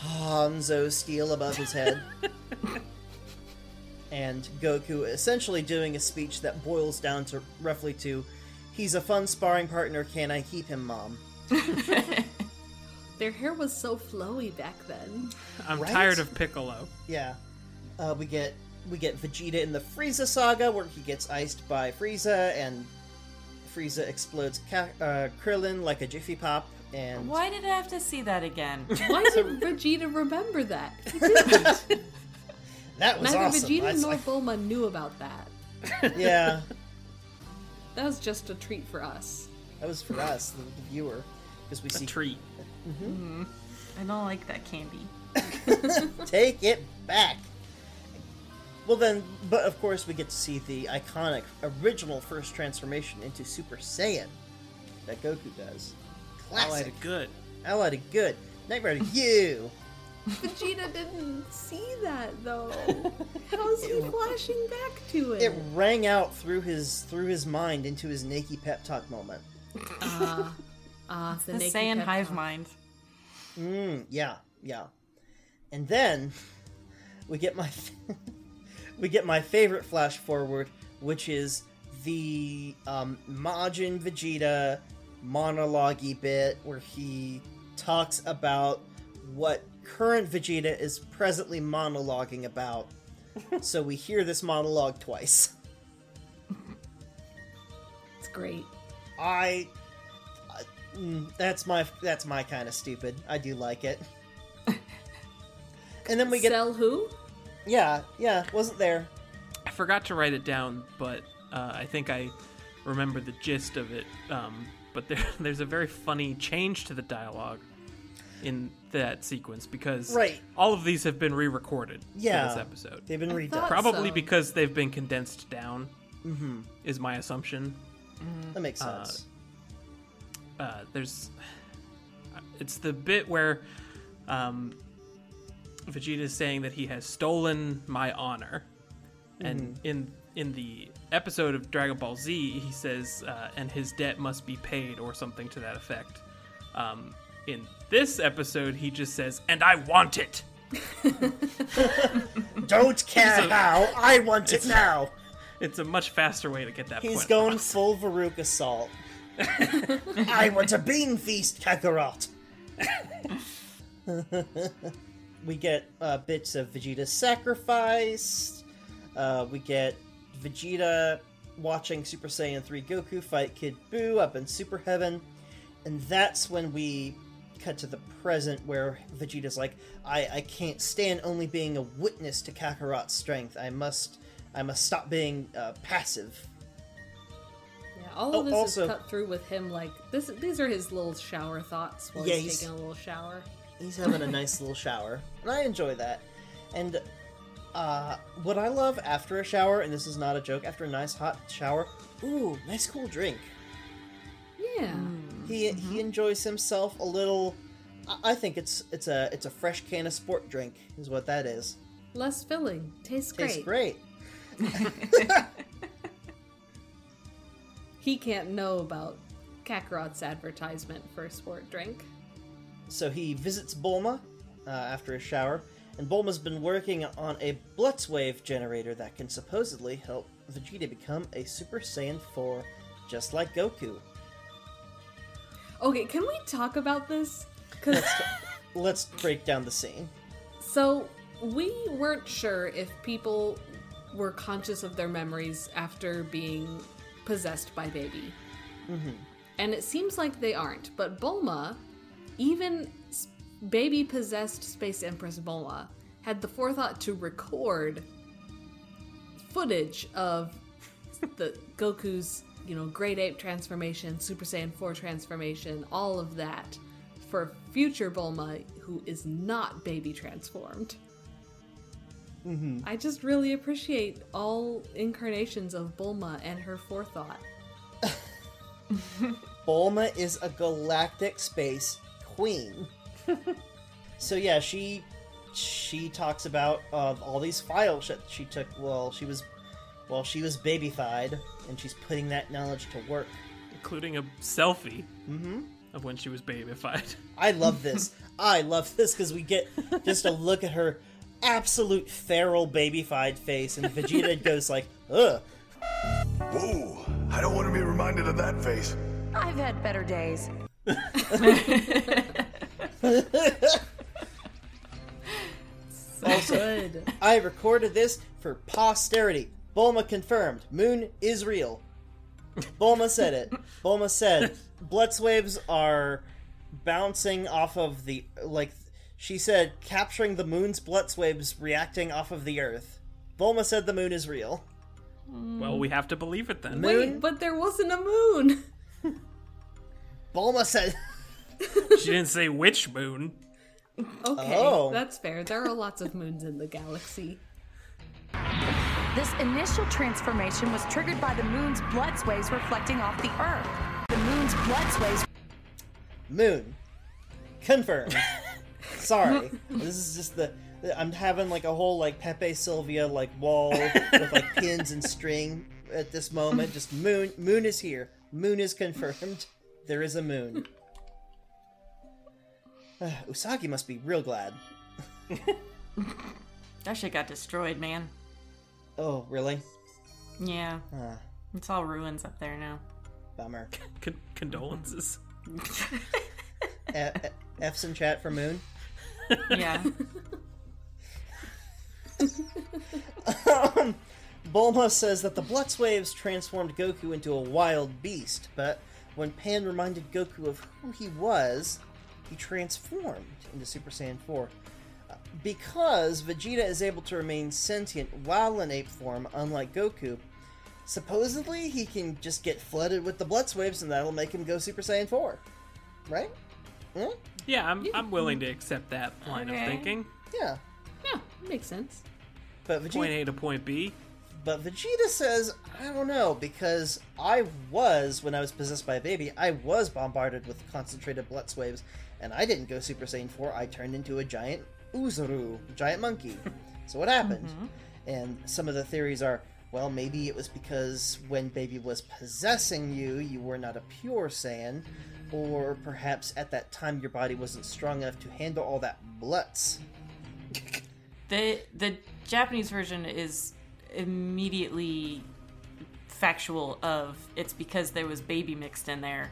Speaker 2: Hanzo steel above his head. and Goku essentially doing a speech that boils down to roughly to He's a fun sparring partner, can I keep him, Mom?
Speaker 3: Their hair was so flowy back then.
Speaker 4: I'm
Speaker 2: Right?
Speaker 4: tired of Piccolo.
Speaker 2: Yeah. Uh, we get we get Vegeta in the Frieza saga where he gets iced by Frieza and Frieza explodes Ka- uh, Krillin like a Jiffy Pop and
Speaker 5: Why did I have to see that again?
Speaker 3: Why did Vegeta remember that? He didn't.
Speaker 2: that was
Speaker 3: Neither
Speaker 2: awesome.
Speaker 3: Vegeta
Speaker 2: That's-
Speaker 3: nor Bulma knew about that.
Speaker 2: yeah,
Speaker 3: That was just a treat for us.
Speaker 2: that was for us, the, the viewer, because we
Speaker 4: A
Speaker 2: see
Speaker 4: treat.
Speaker 5: I don't like that candy.
Speaker 2: take it back. Well then, but of course we get to see the iconic original first transformation into Super Saiyan that Goku does.
Speaker 4: I like
Speaker 2: Classic.
Speaker 4: good.
Speaker 2: Allied it good. Nightmare to you.
Speaker 3: Vegeta didn't see that though. How's he flashing back to it?
Speaker 2: It rang out through his through his mind into his Nakey pep talk moment.
Speaker 3: Ah, ah, the,
Speaker 5: The
Speaker 3: naked
Speaker 5: Saiyan hive
Speaker 3: talk.
Speaker 5: mind.
Speaker 2: Mm, yeah, yeah. And then we get my we get my favorite flash forward, which is the um, Majin Vegeta monologue bit where he talks about what current Vegeta is presently monologuing about. so we hear this monologue twice.
Speaker 3: It's great.
Speaker 2: I, I mm, that's my that's my kind of stupid. I do like it. and then we get
Speaker 3: Cell who?
Speaker 2: yeah yeah wasn't there
Speaker 4: I forgot to write it down, but uh, I think I remember the gist of it. Um, but there, there's a very funny change to the dialogue in that sequence because
Speaker 2: Right.
Speaker 4: all of these have been re-recorded
Speaker 2: Yeah.
Speaker 4: for this episode.
Speaker 2: they've been redone.
Speaker 4: Probably
Speaker 3: so.
Speaker 4: because they've been condensed down. Is my assumption.
Speaker 2: That makes
Speaker 4: Uh,
Speaker 2: sense.
Speaker 4: uh, there's it's the bit where um, Vegeta is saying that he has stolen my honor, and in in the episode of Dragon Ball Z, he says, uh, "and his debt must be paid" or something to that effect. Um, in this episode, he just says, "and I want it."
Speaker 2: Don't care
Speaker 4: so-
Speaker 2: how. I want it now.
Speaker 4: It's a much faster way to get that
Speaker 2: He's
Speaker 4: point.
Speaker 2: going
Speaker 4: across.
Speaker 2: full Veruca Salt. I want a bean feast, Kakarot. we get uh, bits of Vegeta sacrificed. Uh, we get Vegeta watching Super Saiyan 3 Goku fight Kid Buu up in Super Heaven. And that's when we cut to the present where Vegeta's like, I, I can't stand only being a witness to Kakarot's strength. I must I must stop being uh, passive.
Speaker 3: Yeah, all
Speaker 2: Oh,
Speaker 3: of this
Speaker 2: also-
Speaker 3: is cut through with him. Like this, these are his little shower thoughts while
Speaker 2: Yeah,
Speaker 3: he's,
Speaker 2: he's-
Speaker 3: taking a little shower.
Speaker 2: He's having a nice little shower, and I enjoy that. And uh, what I love after a shower, and this is not a joke, after a nice hot shower, ooh, nice cool drink.
Speaker 3: Yeah,
Speaker 2: He He he enjoys himself a little. I- I think it's it's a it's a fresh can of sport drink is what that is.
Speaker 3: Less filling. Tastes great.
Speaker 2: Tastes great.
Speaker 3: He can't know about Kakarot's advertisement for a sport drink.
Speaker 2: So he visits Bulma uh, after a shower, and Bulma's been working on a Blitzwave generator that can supposedly help Vegeta become a Super Saiyan 4, just like Goku.
Speaker 3: Okay, can we talk about this? Because
Speaker 2: Let's break down the scene.
Speaker 3: so we weren't sure if people were conscious of their memories after being possessed by Baby, mm-hmm. and it seems like they aren't. But Bulma, even Baby possessed Space Empress Bulma, had the forethought to record footage of the Goku's, you know, Great Ape transformation, Super Saiyan 4 transformation, all of that for future Bulma who is not baby transformed. I just really appreciate all incarnations of Bulma and her forethought.
Speaker 2: Bulma is a galactic space queen. so yeah, she she talks about uh, all these files that she took while she was while she was babyfied, and she's putting that knowledge to work.
Speaker 4: including a selfie of when she was babyfied.
Speaker 2: I love this. I love this because we get just a look at her absolute feral babyfied face, and Vegeta goes like, "Ugh."
Speaker 7: Whoa, I don't want to be reminded of that face.
Speaker 8: I've had better days.
Speaker 2: Also,
Speaker 3: Good.
Speaker 2: I recorded this for posterity. Bulma confirmed. Moon is real. Bulma said it. Bulma said Blitz waves are bouncing off of the like she said capturing the moon's Blitz waves reacting off of the earth. Bulma said the moon is real.
Speaker 4: Well, we have to believe it then.
Speaker 3: Wait, but there wasn't a moon.
Speaker 2: Bulma said
Speaker 4: She didn't say which moon.
Speaker 3: Okay,
Speaker 2: Oh.
Speaker 3: that's fair. There are lots of moons in the galaxy.
Speaker 8: This initial transformation was triggered by the moon's blood waves reflecting off the Earth. The moon's blood waves
Speaker 2: moon. Confirmed. Sorry. This is just the I'm having like a whole like Pepe Sylvia like wall with like pins and string at this moment. Just moon moon is here. Moon is confirmed. There is a moon. Usagi must be real glad.
Speaker 5: That shit got destroyed, man.
Speaker 2: Oh, really?
Speaker 5: Yeah.
Speaker 2: Ah,
Speaker 5: It's all ruins up there now.
Speaker 2: bummer.
Speaker 4: Con- condolences.
Speaker 2: F- F- F's in chat for Moon.
Speaker 5: Yeah.
Speaker 2: Bulma says that the Blitz waves transformed Goku into a wild beast, but when Pan reminded Goku of who he was, he transformed into Super Saiyan 4. Uh, Because Vegeta is able to remain sentient while in ape form, unlike Goku, supposedly he can just get flooded with the Blitz waves and that'll make him go Super Saiyan 4. Right? Hmm?
Speaker 4: Yeah, I'm, I'm willing to accept that line
Speaker 5: Okay.
Speaker 4: of thinking.
Speaker 2: Yeah.
Speaker 3: Yeah, makes sense.
Speaker 2: But Vegeta,
Speaker 4: Point A to point B.
Speaker 2: But Vegeta says, I don't know, because I was, when I was possessed by a baby, I was bombarded with concentrated Blitz waves, and I didn't go Super Saiyan 4, I turned into a giant Oozaru, giant monkey. so what happened? And some of the theories are, well, maybe it was because when baby was possessing you, you were not a pure Saiyan, or perhaps at that time your body wasn't strong enough to handle all that Blitz.
Speaker 5: The the Japanese version is immediately factual of it's because there was baby mixed in there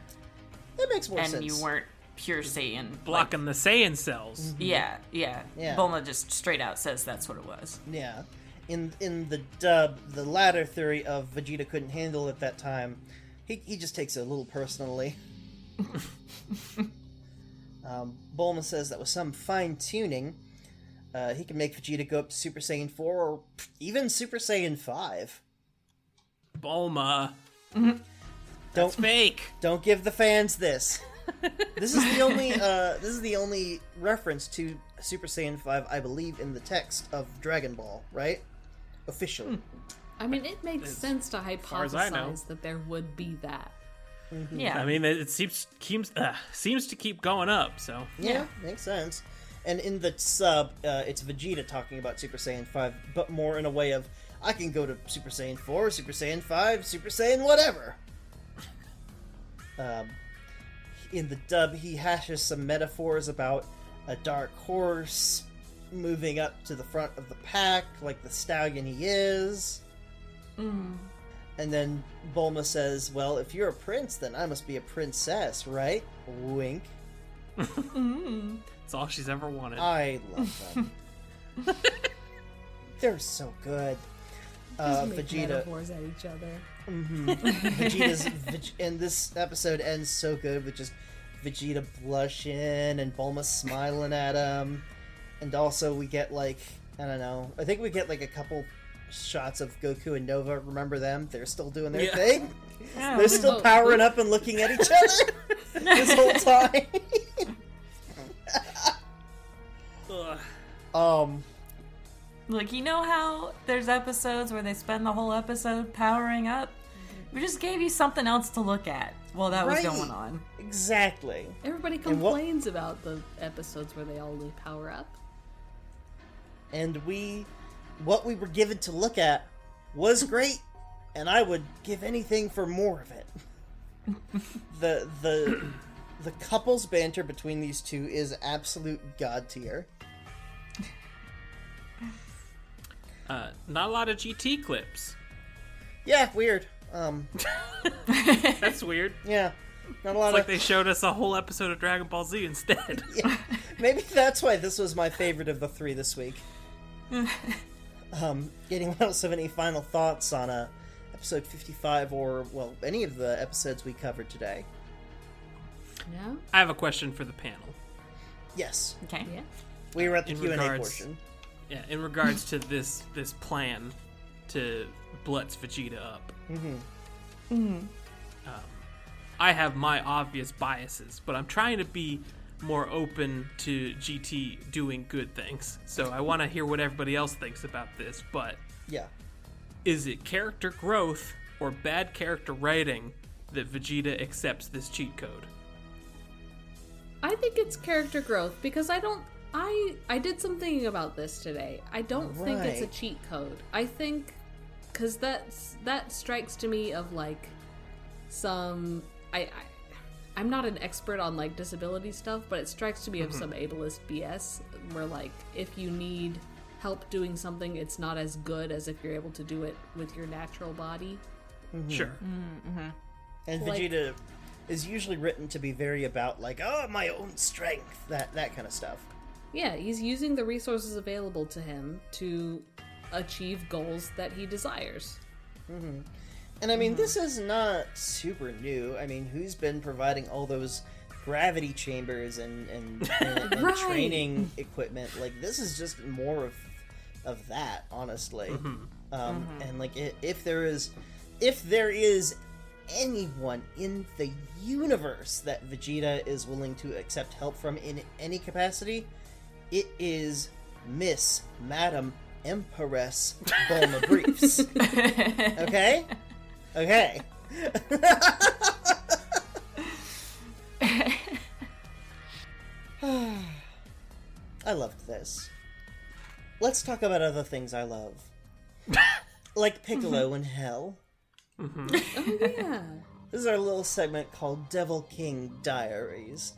Speaker 2: That makes more
Speaker 5: and
Speaker 2: sense.
Speaker 5: you weren't pure Saiyan.
Speaker 4: Blocking the Saiyan cells.
Speaker 2: Mm-hmm.
Speaker 5: Yeah, yeah.
Speaker 2: Yeah.
Speaker 5: Bulma just straight out says that's what it was.
Speaker 2: Yeah. In in the dub, the latter theory of Vegeta couldn't handle it at that time, he, he just takes it a little personally. um, Bulma says that with some fine tuning, uh, he can make Vegeta go up to Super Saiyan 4 or even Super Saiyan 5.
Speaker 4: Bulma.
Speaker 2: Don't
Speaker 4: Fake.
Speaker 2: don't give the fans this. this is the only uh, this is the only reference to Super Saiyan 5 I believe in the text of Dragon Ball, right? Officially.
Speaker 3: I mean, it makes sense to
Speaker 4: far as I know.
Speaker 3: hypothesize that there would be that.
Speaker 5: Yeah.
Speaker 4: I mean, it, it seems seems uh, seems to keep going up. So
Speaker 2: Yeah, makes sense. And in the sub, uh, it's Vegeta talking about Super Saiyan 5, but more in a way of I can go to Super Saiyan 4, Super Saiyan 5, Super Saiyan whatever. Um, in the dub, he hashes some metaphors about a dark horse moving up to the front of the pack, like the stallion he is. And then Bulma says, Well, if you're a prince, then I must be a princess, right? Wink.
Speaker 4: it's all she's ever wanted.
Speaker 2: I love them. They're so good. Uh,
Speaker 3: Make
Speaker 2: Vegeta,
Speaker 3: metaphors at each other. Mm-hmm.
Speaker 2: Vegeta's, Veg- and this episode ends so good with just Vegeta blushing and Bulma smiling at him, and also we get like I don't know, I think we get like a couple shots of Goku and Nova. Remember them? They're still doing their
Speaker 4: Yeah.
Speaker 2: thing.
Speaker 5: Yeah.
Speaker 2: They're still
Speaker 3: Oh,
Speaker 2: powering up and looking at each other this whole time.
Speaker 4: Ugh.
Speaker 2: um.
Speaker 5: Look, you know how there's episodes where they spend the whole episode powering up? We just gave you something else to look at while that was going on.
Speaker 2: Exactly.
Speaker 3: Everybody
Speaker 2: And what-
Speaker 3: complains about the episodes where they only power up.
Speaker 2: And we what we were given to look at was great and i would give anything for more of it the the the couples banter between these two is absolute god tier
Speaker 4: Uh, not a lot of GT clips.
Speaker 2: yeah weird um
Speaker 4: That's weird.
Speaker 2: yeah not a lot
Speaker 4: It's like
Speaker 2: of
Speaker 4: they showed us a whole episode of Dragon Ball Z instead.
Speaker 2: yeah. maybe that's why this was my favorite of the three this week um anyone else have any final thoughts on uh episode 55 or well any of the episodes we covered today
Speaker 3: Yeah?
Speaker 4: I have a question for the panel.
Speaker 2: yes
Speaker 5: Okay.
Speaker 3: Yeah.
Speaker 2: we were at the
Speaker 4: In
Speaker 2: q&a
Speaker 4: regards-
Speaker 2: portion
Speaker 4: Yeah, in regards to this this plan to blutz Vegeta up. Mm-hmm. Um, I have my obvious biases, but I'm trying to be more open to GT doing good things. So I want to hear what everybody else thinks about this. But
Speaker 2: yeah
Speaker 4: is it character growth or bad character writing that Vegeta accepts this cheat code?
Speaker 3: I think it's character growth because I don't I I did some thinking about this today. I don't think it's a cheat code. I think cuz that's that strikes to me of like some I, I I'm not an expert on like disability stuff, but it strikes to me of mm-hmm. some ableist BS where like if you need help doing something, it's not as good as if you're able to do it with your natural body. Mm-hmm.
Speaker 4: Sure. Mm, mm-hmm.
Speaker 2: And
Speaker 3: Like-
Speaker 2: Vegeta is usually written to be very about like, oh, my own strength, that that kind of stuff.
Speaker 3: Yeah, he's using the resources available to him to achieve goals that he desires.
Speaker 2: And I mean, mm-hmm. this is not super new. I mean, who's been providing all those gravity chambers and and, and, and
Speaker 3: Right.
Speaker 2: training equipment? Like, this is just more of of that, honestly. Mm-hmm. Um, mm-hmm. And like, if there is, if there is anyone in the universe that Vegeta is willing to accept help from in any capacity, it is Miss Madam Empress Bulma Briefs. okay? Okay. I loved this. Let's talk about other things I love. like Piccolo in Hell.
Speaker 3: Oh yeah.
Speaker 2: This is our little segment called Devil King Diaries.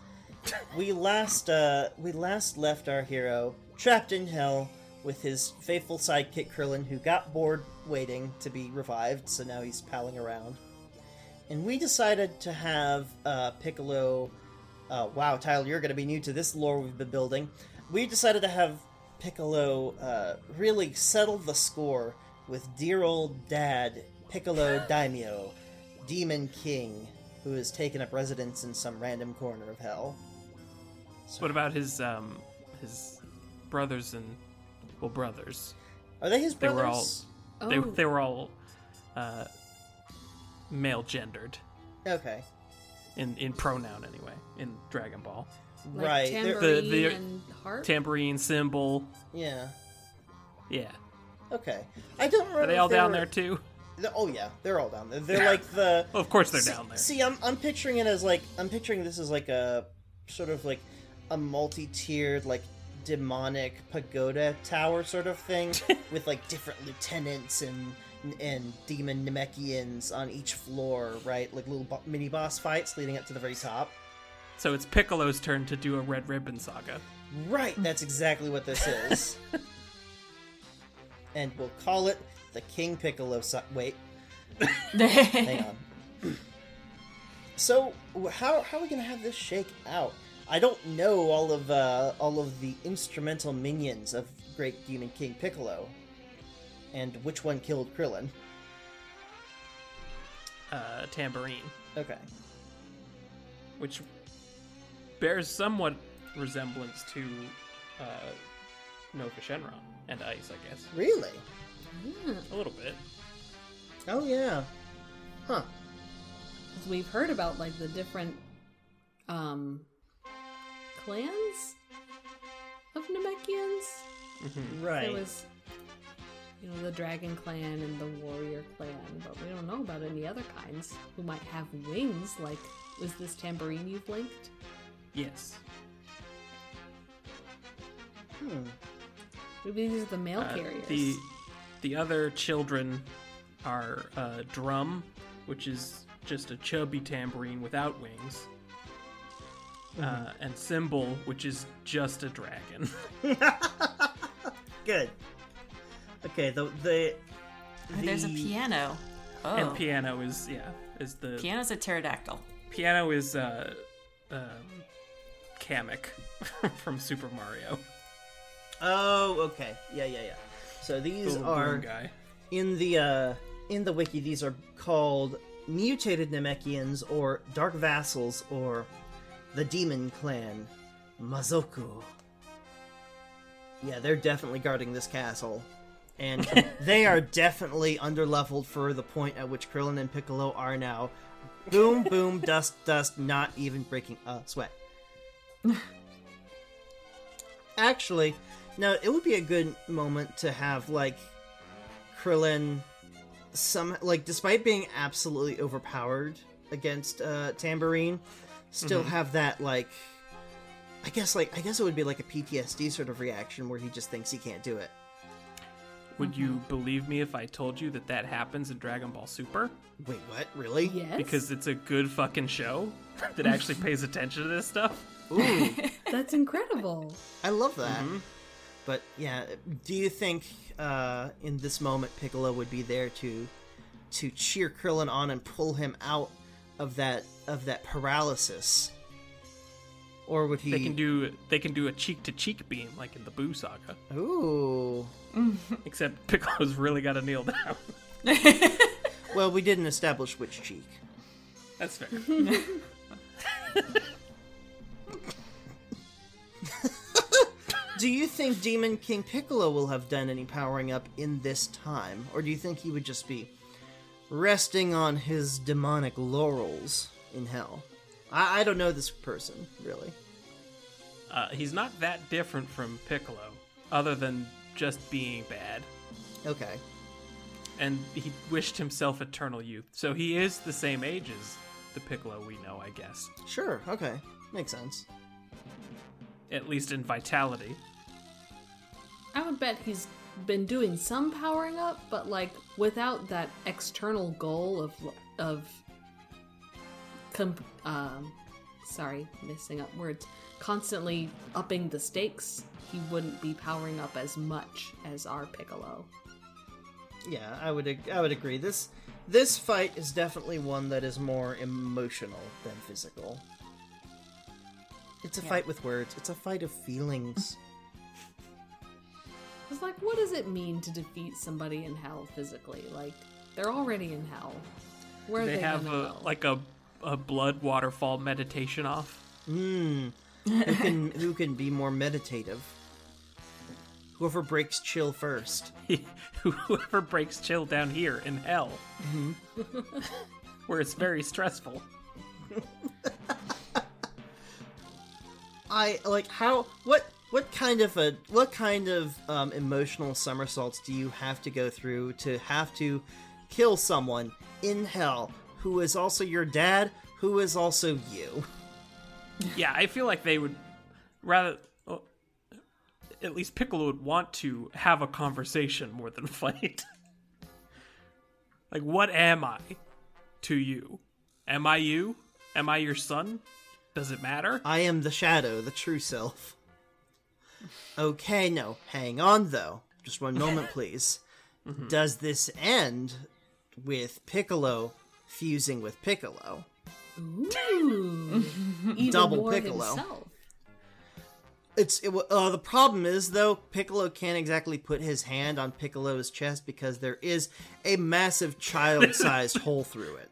Speaker 2: We last uh we last left our hero trapped in hell with his faithful sidekick Krillin who got bored waiting to be revived, so now he's palling around. And we decided to have uh Piccolo uh wow, Tyler, you're gonna be new to this lore we've been building. We decided to have Piccolo uh really settle the score with dear old dad Piccolo Daimao. Demon King, who has taken up residence in some random corner of hell.
Speaker 4: So, What about his um his brothers and well brothers?
Speaker 2: Are they his brothers?
Speaker 4: They
Speaker 2: brothers?
Speaker 4: were all
Speaker 3: Oh,
Speaker 4: they they were all uh male gendered
Speaker 2: Okay,
Speaker 4: in in pronoun anyway in Dragon Ball.
Speaker 3: like
Speaker 2: right.
Speaker 3: Tambourine
Speaker 4: The- the-
Speaker 3: and Heart.
Speaker 4: Tambourine Cymbal.
Speaker 2: yeah.
Speaker 4: Yeah.
Speaker 2: Okay. I don't remember.
Speaker 4: Are they all down
Speaker 2: were-
Speaker 4: there too?
Speaker 2: oh yeah, they're all down there. They're like the.
Speaker 4: Well, of course they're
Speaker 2: see,
Speaker 4: down there.
Speaker 2: See, I'm I'm picturing it as like I'm picturing this as like a sort of like a multi-tiered like demonic pagoda tower sort of thing with like different lieutenants and and demon Namekians on each floor, right? Like little bo- mini boss fights leading up to the very top.
Speaker 4: So it's Piccolo's turn to do a Red Ribbon Saga.
Speaker 2: Right, that's exactly what this is. and we'll call it the King Piccolo. So- wait, hang on. So how how are we gonna have this shake out? I don't know all of uh, all of the instrumental minions of Great Demon King Piccolo, and which one killed Krillin.
Speaker 4: Uh, tambourine,
Speaker 2: Okay,
Speaker 4: which bears somewhat resemblance to uh, Nova Shenron and Eis, I guess.
Speaker 2: really?
Speaker 4: A little bit.
Speaker 2: Oh yeah, huh?
Speaker 3: 'Cause we've heard about like the different um clans of Namekians.
Speaker 2: Right.
Speaker 3: There was you know the Dragon Clan and the Warrior Clan, but we don't know about any other kinds who might have wings. Like, was this tambourine you've linked?
Speaker 4: Yes.
Speaker 2: Hmm.
Speaker 3: Maybe these are the mail
Speaker 4: Uh,
Speaker 3: carriers.
Speaker 4: the the other children are uh, Drum, which is just a chubby tambourine without wings, uh, and Cymbal, which is just a dragon.
Speaker 2: Good. Okay, the the.
Speaker 5: There's a piano. Oh,
Speaker 4: And piano is yeah is the
Speaker 5: piano's a pterodactyl.
Speaker 4: piano is uh, um, Kamek from Super Mario.
Speaker 2: Oh, okay. Yeah, yeah, yeah. So these
Speaker 4: little
Speaker 2: are
Speaker 4: broom guy.
Speaker 2: in the uh in the wiki. These are called mutated Namekians or dark vassals or the demon clan Mazoku. Yeah, they're definitely guarding this castle. And they are definitely underleveled for the point at which Krillin and Piccolo are now. Boom, boom, dust, dust, not even breaking a sweat. Actually, no, it would be a good moment to have like Krillin some like despite being absolutely overpowered against uh Tambourine, still mm-hmm. have that like I guess like I guess it would be like a PTSD sort of reaction where he just thinks he can't do it.
Speaker 4: Would you mm-hmm. believe me if I told you that that happens in Dragon Ball Super?
Speaker 2: Wait, what? Really?
Speaker 3: yes,
Speaker 4: Because it's a good fucking show that actually pays attention to this stuff.
Speaker 2: Ooh,
Speaker 3: that's incredible.
Speaker 2: I love that. Mm-hmm. But yeah, do you think uh, in this moment Piccolo would be there to to cheer Krillin on and pull him out of that of that paralysis? Or would he
Speaker 4: They can do they can do a cheek to cheek beam like in the Boo Saga.
Speaker 2: Ooh.
Speaker 4: Except Piccolo's really got to kneel down.
Speaker 2: Well, we didn't establish which cheek.
Speaker 4: That's fair.
Speaker 2: Do you think Demon King Piccolo will have done any powering up in this time? Or do you think he would just be resting on his demonic laurels in hell? I, I don't know this person, really.
Speaker 4: Uh, he's not that different from Piccolo, other than just being bad.
Speaker 2: Okay.
Speaker 4: And he wished himself eternal youth, so he is the same age as the Piccolo we know, I guess.
Speaker 2: Sure, okay. Makes sense.
Speaker 4: At least in vitality.
Speaker 3: I would bet he's been doing some powering up, but like without that external goal of of comp- um, sorry, missing up words. Constantly upping the stakes, he wouldn't be powering up as much as our Piccolo.
Speaker 2: Yeah, I would ag- I would agree. This this fight is definitely one that is more emotional than physical. It's a fight with words. It's a fight of feelings.
Speaker 3: It's like, what does it mean to defeat somebody in hell physically? Like, they're already in hell. Where are
Speaker 4: They
Speaker 3: they,
Speaker 4: have a, like a, a blood waterfall meditation off.
Speaker 2: Hmm. who can who can be more meditative? Whoever breaks chill first.
Speaker 4: Whoever breaks chill down here in hell, where it's very stressful.
Speaker 2: I like how what what kind of a what kind of um, emotional somersaults do you have to go through to have to kill someone in hell who is also your dad, who is also you.
Speaker 4: Yeah, I feel like they would rather. well, At least Piccolo would want to have a conversation more than fight. like, what am I to you? Am I you? Am I your son? Does it matter?
Speaker 2: I am the shadow, the true self. Okay, no, hang on though. Just one moment, please. Does this end with Piccolo fusing with Piccolo?
Speaker 3: Even
Speaker 2: Double
Speaker 3: more
Speaker 2: Piccolo.
Speaker 3: himself.
Speaker 2: It's it, uh, the problem is though Piccolo can't exactly put his hand on Piccolo's chest because there is a massive child-sized hole through it.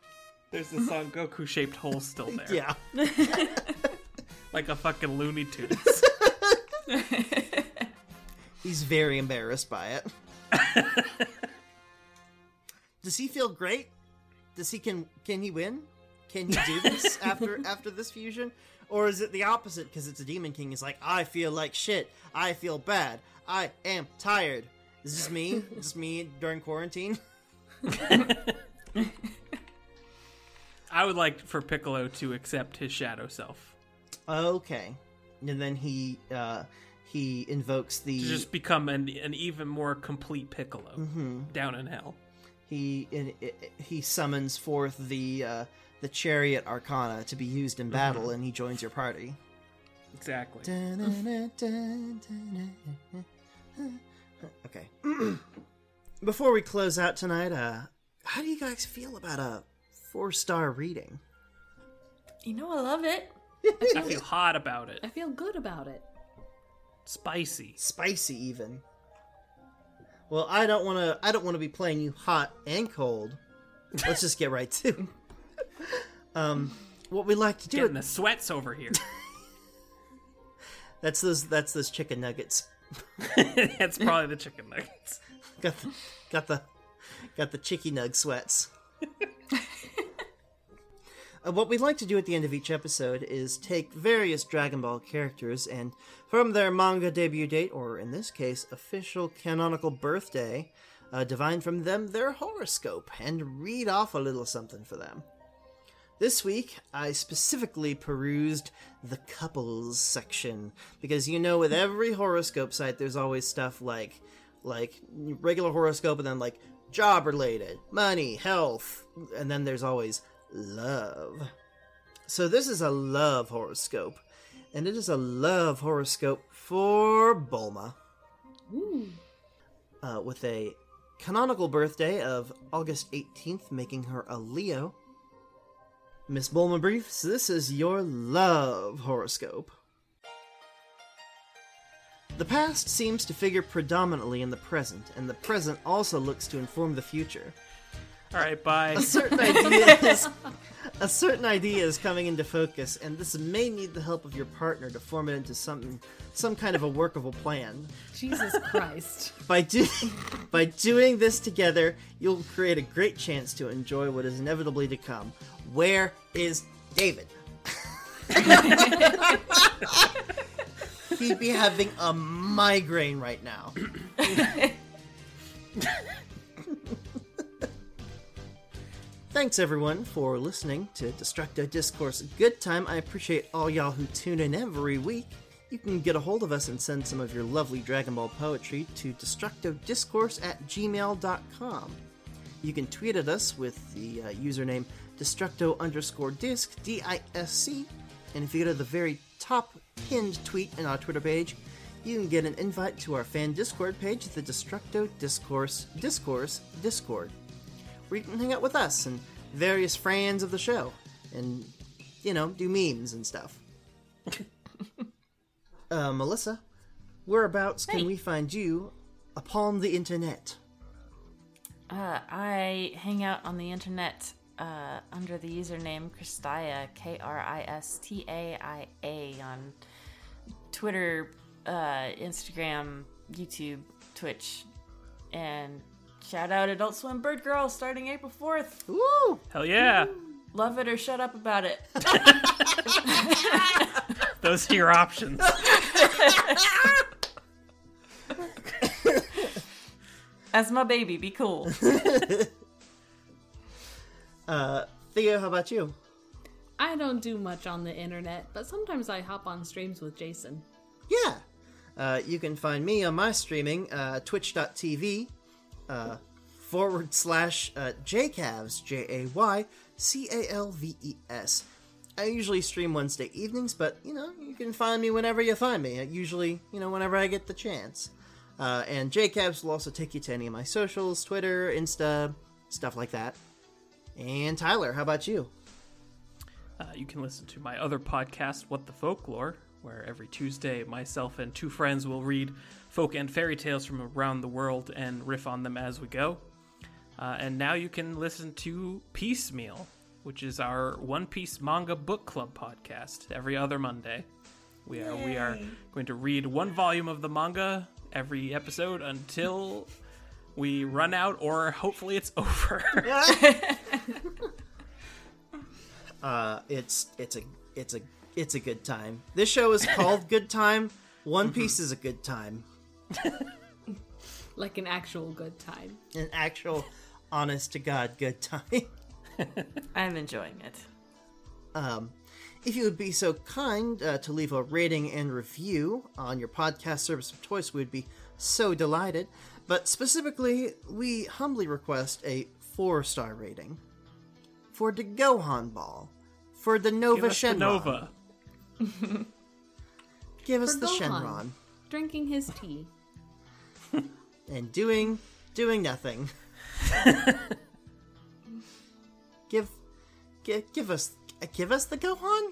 Speaker 4: There's the Son Goku shaped hole still there.
Speaker 2: Yeah.
Speaker 4: Like a fucking Looney Tunes.
Speaker 2: He's very embarrassed by it. Does he feel great? Does he can can he win? Can he do this after after this fusion? Or is it the opposite because it's a demon king? He's like, I feel like shit. I feel bad. I am tired. Is this me? Is this me during quarantine?
Speaker 4: I would like for Piccolo to accept his shadow self.
Speaker 2: Okay. And then he uh he invokes the
Speaker 4: To just become an, an even more complete Piccolo down in hell.
Speaker 2: he in, i he summons forth the uh the chariot arcana to be used in battle and he joins your party.
Speaker 4: Exactly.
Speaker 2: Okay. Before we close out tonight, uh, how do you guys feel about a four star reading?
Speaker 5: You know, I love it.
Speaker 4: I feel hot about it.
Speaker 3: I feel good about it.
Speaker 4: Spicy.
Speaker 2: Spicy, even. Well, I don't want to. I don't want to be playing you hot and cold. Let's just get right to. um, what we like to do.
Speaker 4: Getting the sweats over here.
Speaker 2: That's those. That's those chicken nuggets.
Speaker 4: That's probably the chicken nuggets.
Speaker 2: Got the, got the, got the chicky nug sweats. Uh, what we'd like to do at the end of each episode is take various Dragon Ball characters and, from their manga debut date, or in this case, official canonical birthday, uh, divine from them their horoscope and read off a little something for them. This week, I specifically perused the couples section because you know, with every horoscope site, there's always stuff like, like regular horoscope, and then like job related, money, health, and then there's always love. So this is a love horoscope, and it is a love horoscope for Bulma, uh, with a canonical birthday of August 18th, making her a Leo. Miss Bulma Briefs, this is your love horoscope. The past seems to figure predominantly in the present, and the present also looks to inform the future.
Speaker 4: All right, bye.
Speaker 2: A certain idea is a certain idea is coming into focus, and this may need the help of your partner to form it into something, some kind of a workable plan.
Speaker 3: Jesus Christ.
Speaker 2: By do, by doing this together, you'll create a great chance to enjoy what is inevitably to come. Where is David? He'd be having a migraine right now. Thanks everyone for listening to Destructo Discourse Good Time. I appreciate all y'all who tune in every week. You can get a hold of us and send some of your lovely Dragon Ball poetry to destructodiscourse at gmail.com. You can tweet at us with the uh, username destructo underscore disc, D I S C, and if you go to the very top pinned tweet in our Twitter page, you can get an invite to our fan Discord page, the Destructo Discourse Discourse Discord where you can hang out with us and various friends of the show and, you know, do memes and stuff. uh, Melissa, whereabouts can we find you upon the internet?
Speaker 5: Uh, I hang out on the internet uh, under the username Kristaia, K R I S T A I A, on Twitter, uh, Instagram, YouTube, Twitch, and shout out Adult Swim Bird Girl starting April 4th.
Speaker 2: Woo!
Speaker 4: Hell yeah.
Speaker 5: Love it or shut up about it.
Speaker 4: Those are your options.
Speaker 5: As my baby, be cool.
Speaker 2: Uh, Theo, how about you?
Speaker 3: I don't do much on the internet, but sometimes I hop on streams with Jason.
Speaker 2: Yeah. Uh, you can find me on my streaming, uh, twitch.tv, uh, forward slash uh, jaycalves, J A Y C A L V E S. I usually stream Wednesday evenings, but, you know, you can find me whenever you find me. Usually, you know, whenever I get the chance. Uh, and jaycalves will also take you to any of my socials, Twitter, Insta, stuff like that. And Tyler, how about you?
Speaker 4: Uh, you can listen to my other podcast, What the Folklore, where every Tuesday myself and two friends will read folk and fairy tales from around the world and riff on them as we go. Uh, and now you can listen to Piecemeal, which is our One Piece manga book club podcast every other Monday. We are we are going to read one volume of the manga every episode until we run out, or hopefully it's over.
Speaker 2: Uh, it's it's a it's a it's a good time. This show is called Good Time. One Piece is a good time.
Speaker 3: Like an actual good time.
Speaker 2: An actual, honest to God, good time.
Speaker 5: I'm enjoying it.
Speaker 2: Um, if you would be so kind uh, to leave a rating and review on your podcast service of choice, we'd be so delighted. But specifically, we humbly request a four star rating for the Gohan Ball, for the Nova
Speaker 4: Give us the
Speaker 2: Shenron.
Speaker 4: Nova.
Speaker 2: Give us
Speaker 3: For
Speaker 2: the
Speaker 3: Gohan.
Speaker 2: Shenron.
Speaker 3: Drinking his tea.
Speaker 2: And doing doing nothing. give, give give us give us the Gohan.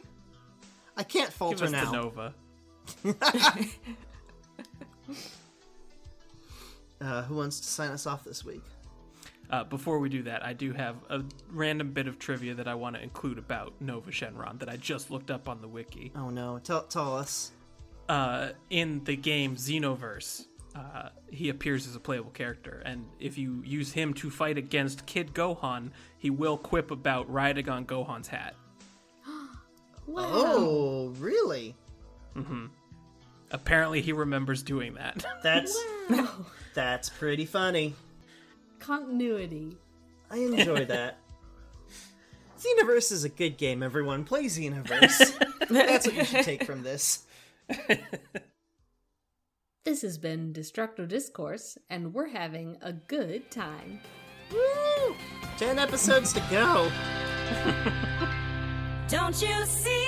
Speaker 2: I can't falter Give
Speaker 4: us
Speaker 2: now.
Speaker 4: the Nova.
Speaker 2: Uh, who wants to sign us off this week?
Speaker 4: Uh, before we do that, I do have a random bit of trivia that I want to include about Nova Shenron that I just looked up on the wiki.
Speaker 2: Oh no, tell tell us.
Speaker 4: Uh, in the game Xenoverse, uh, he appears as a playable character, and if you use him to fight against Kid Gohan, he will quip about riding on Gohan's hat.
Speaker 3: Wow.
Speaker 2: Oh, really?
Speaker 4: Apparently, he remembers doing that.
Speaker 2: That's
Speaker 3: Wow.
Speaker 2: that's pretty funny.
Speaker 3: Continuity.
Speaker 2: I enjoy that. Xenoverse is a good game, everyone. Play Xenoverse. That's what you should take from this.
Speaker 3: This has been Destructo Discourse, and we're having a good time.
Speaker 2: Woo! Ten episodes to go.
Speaker 9: Don't you see?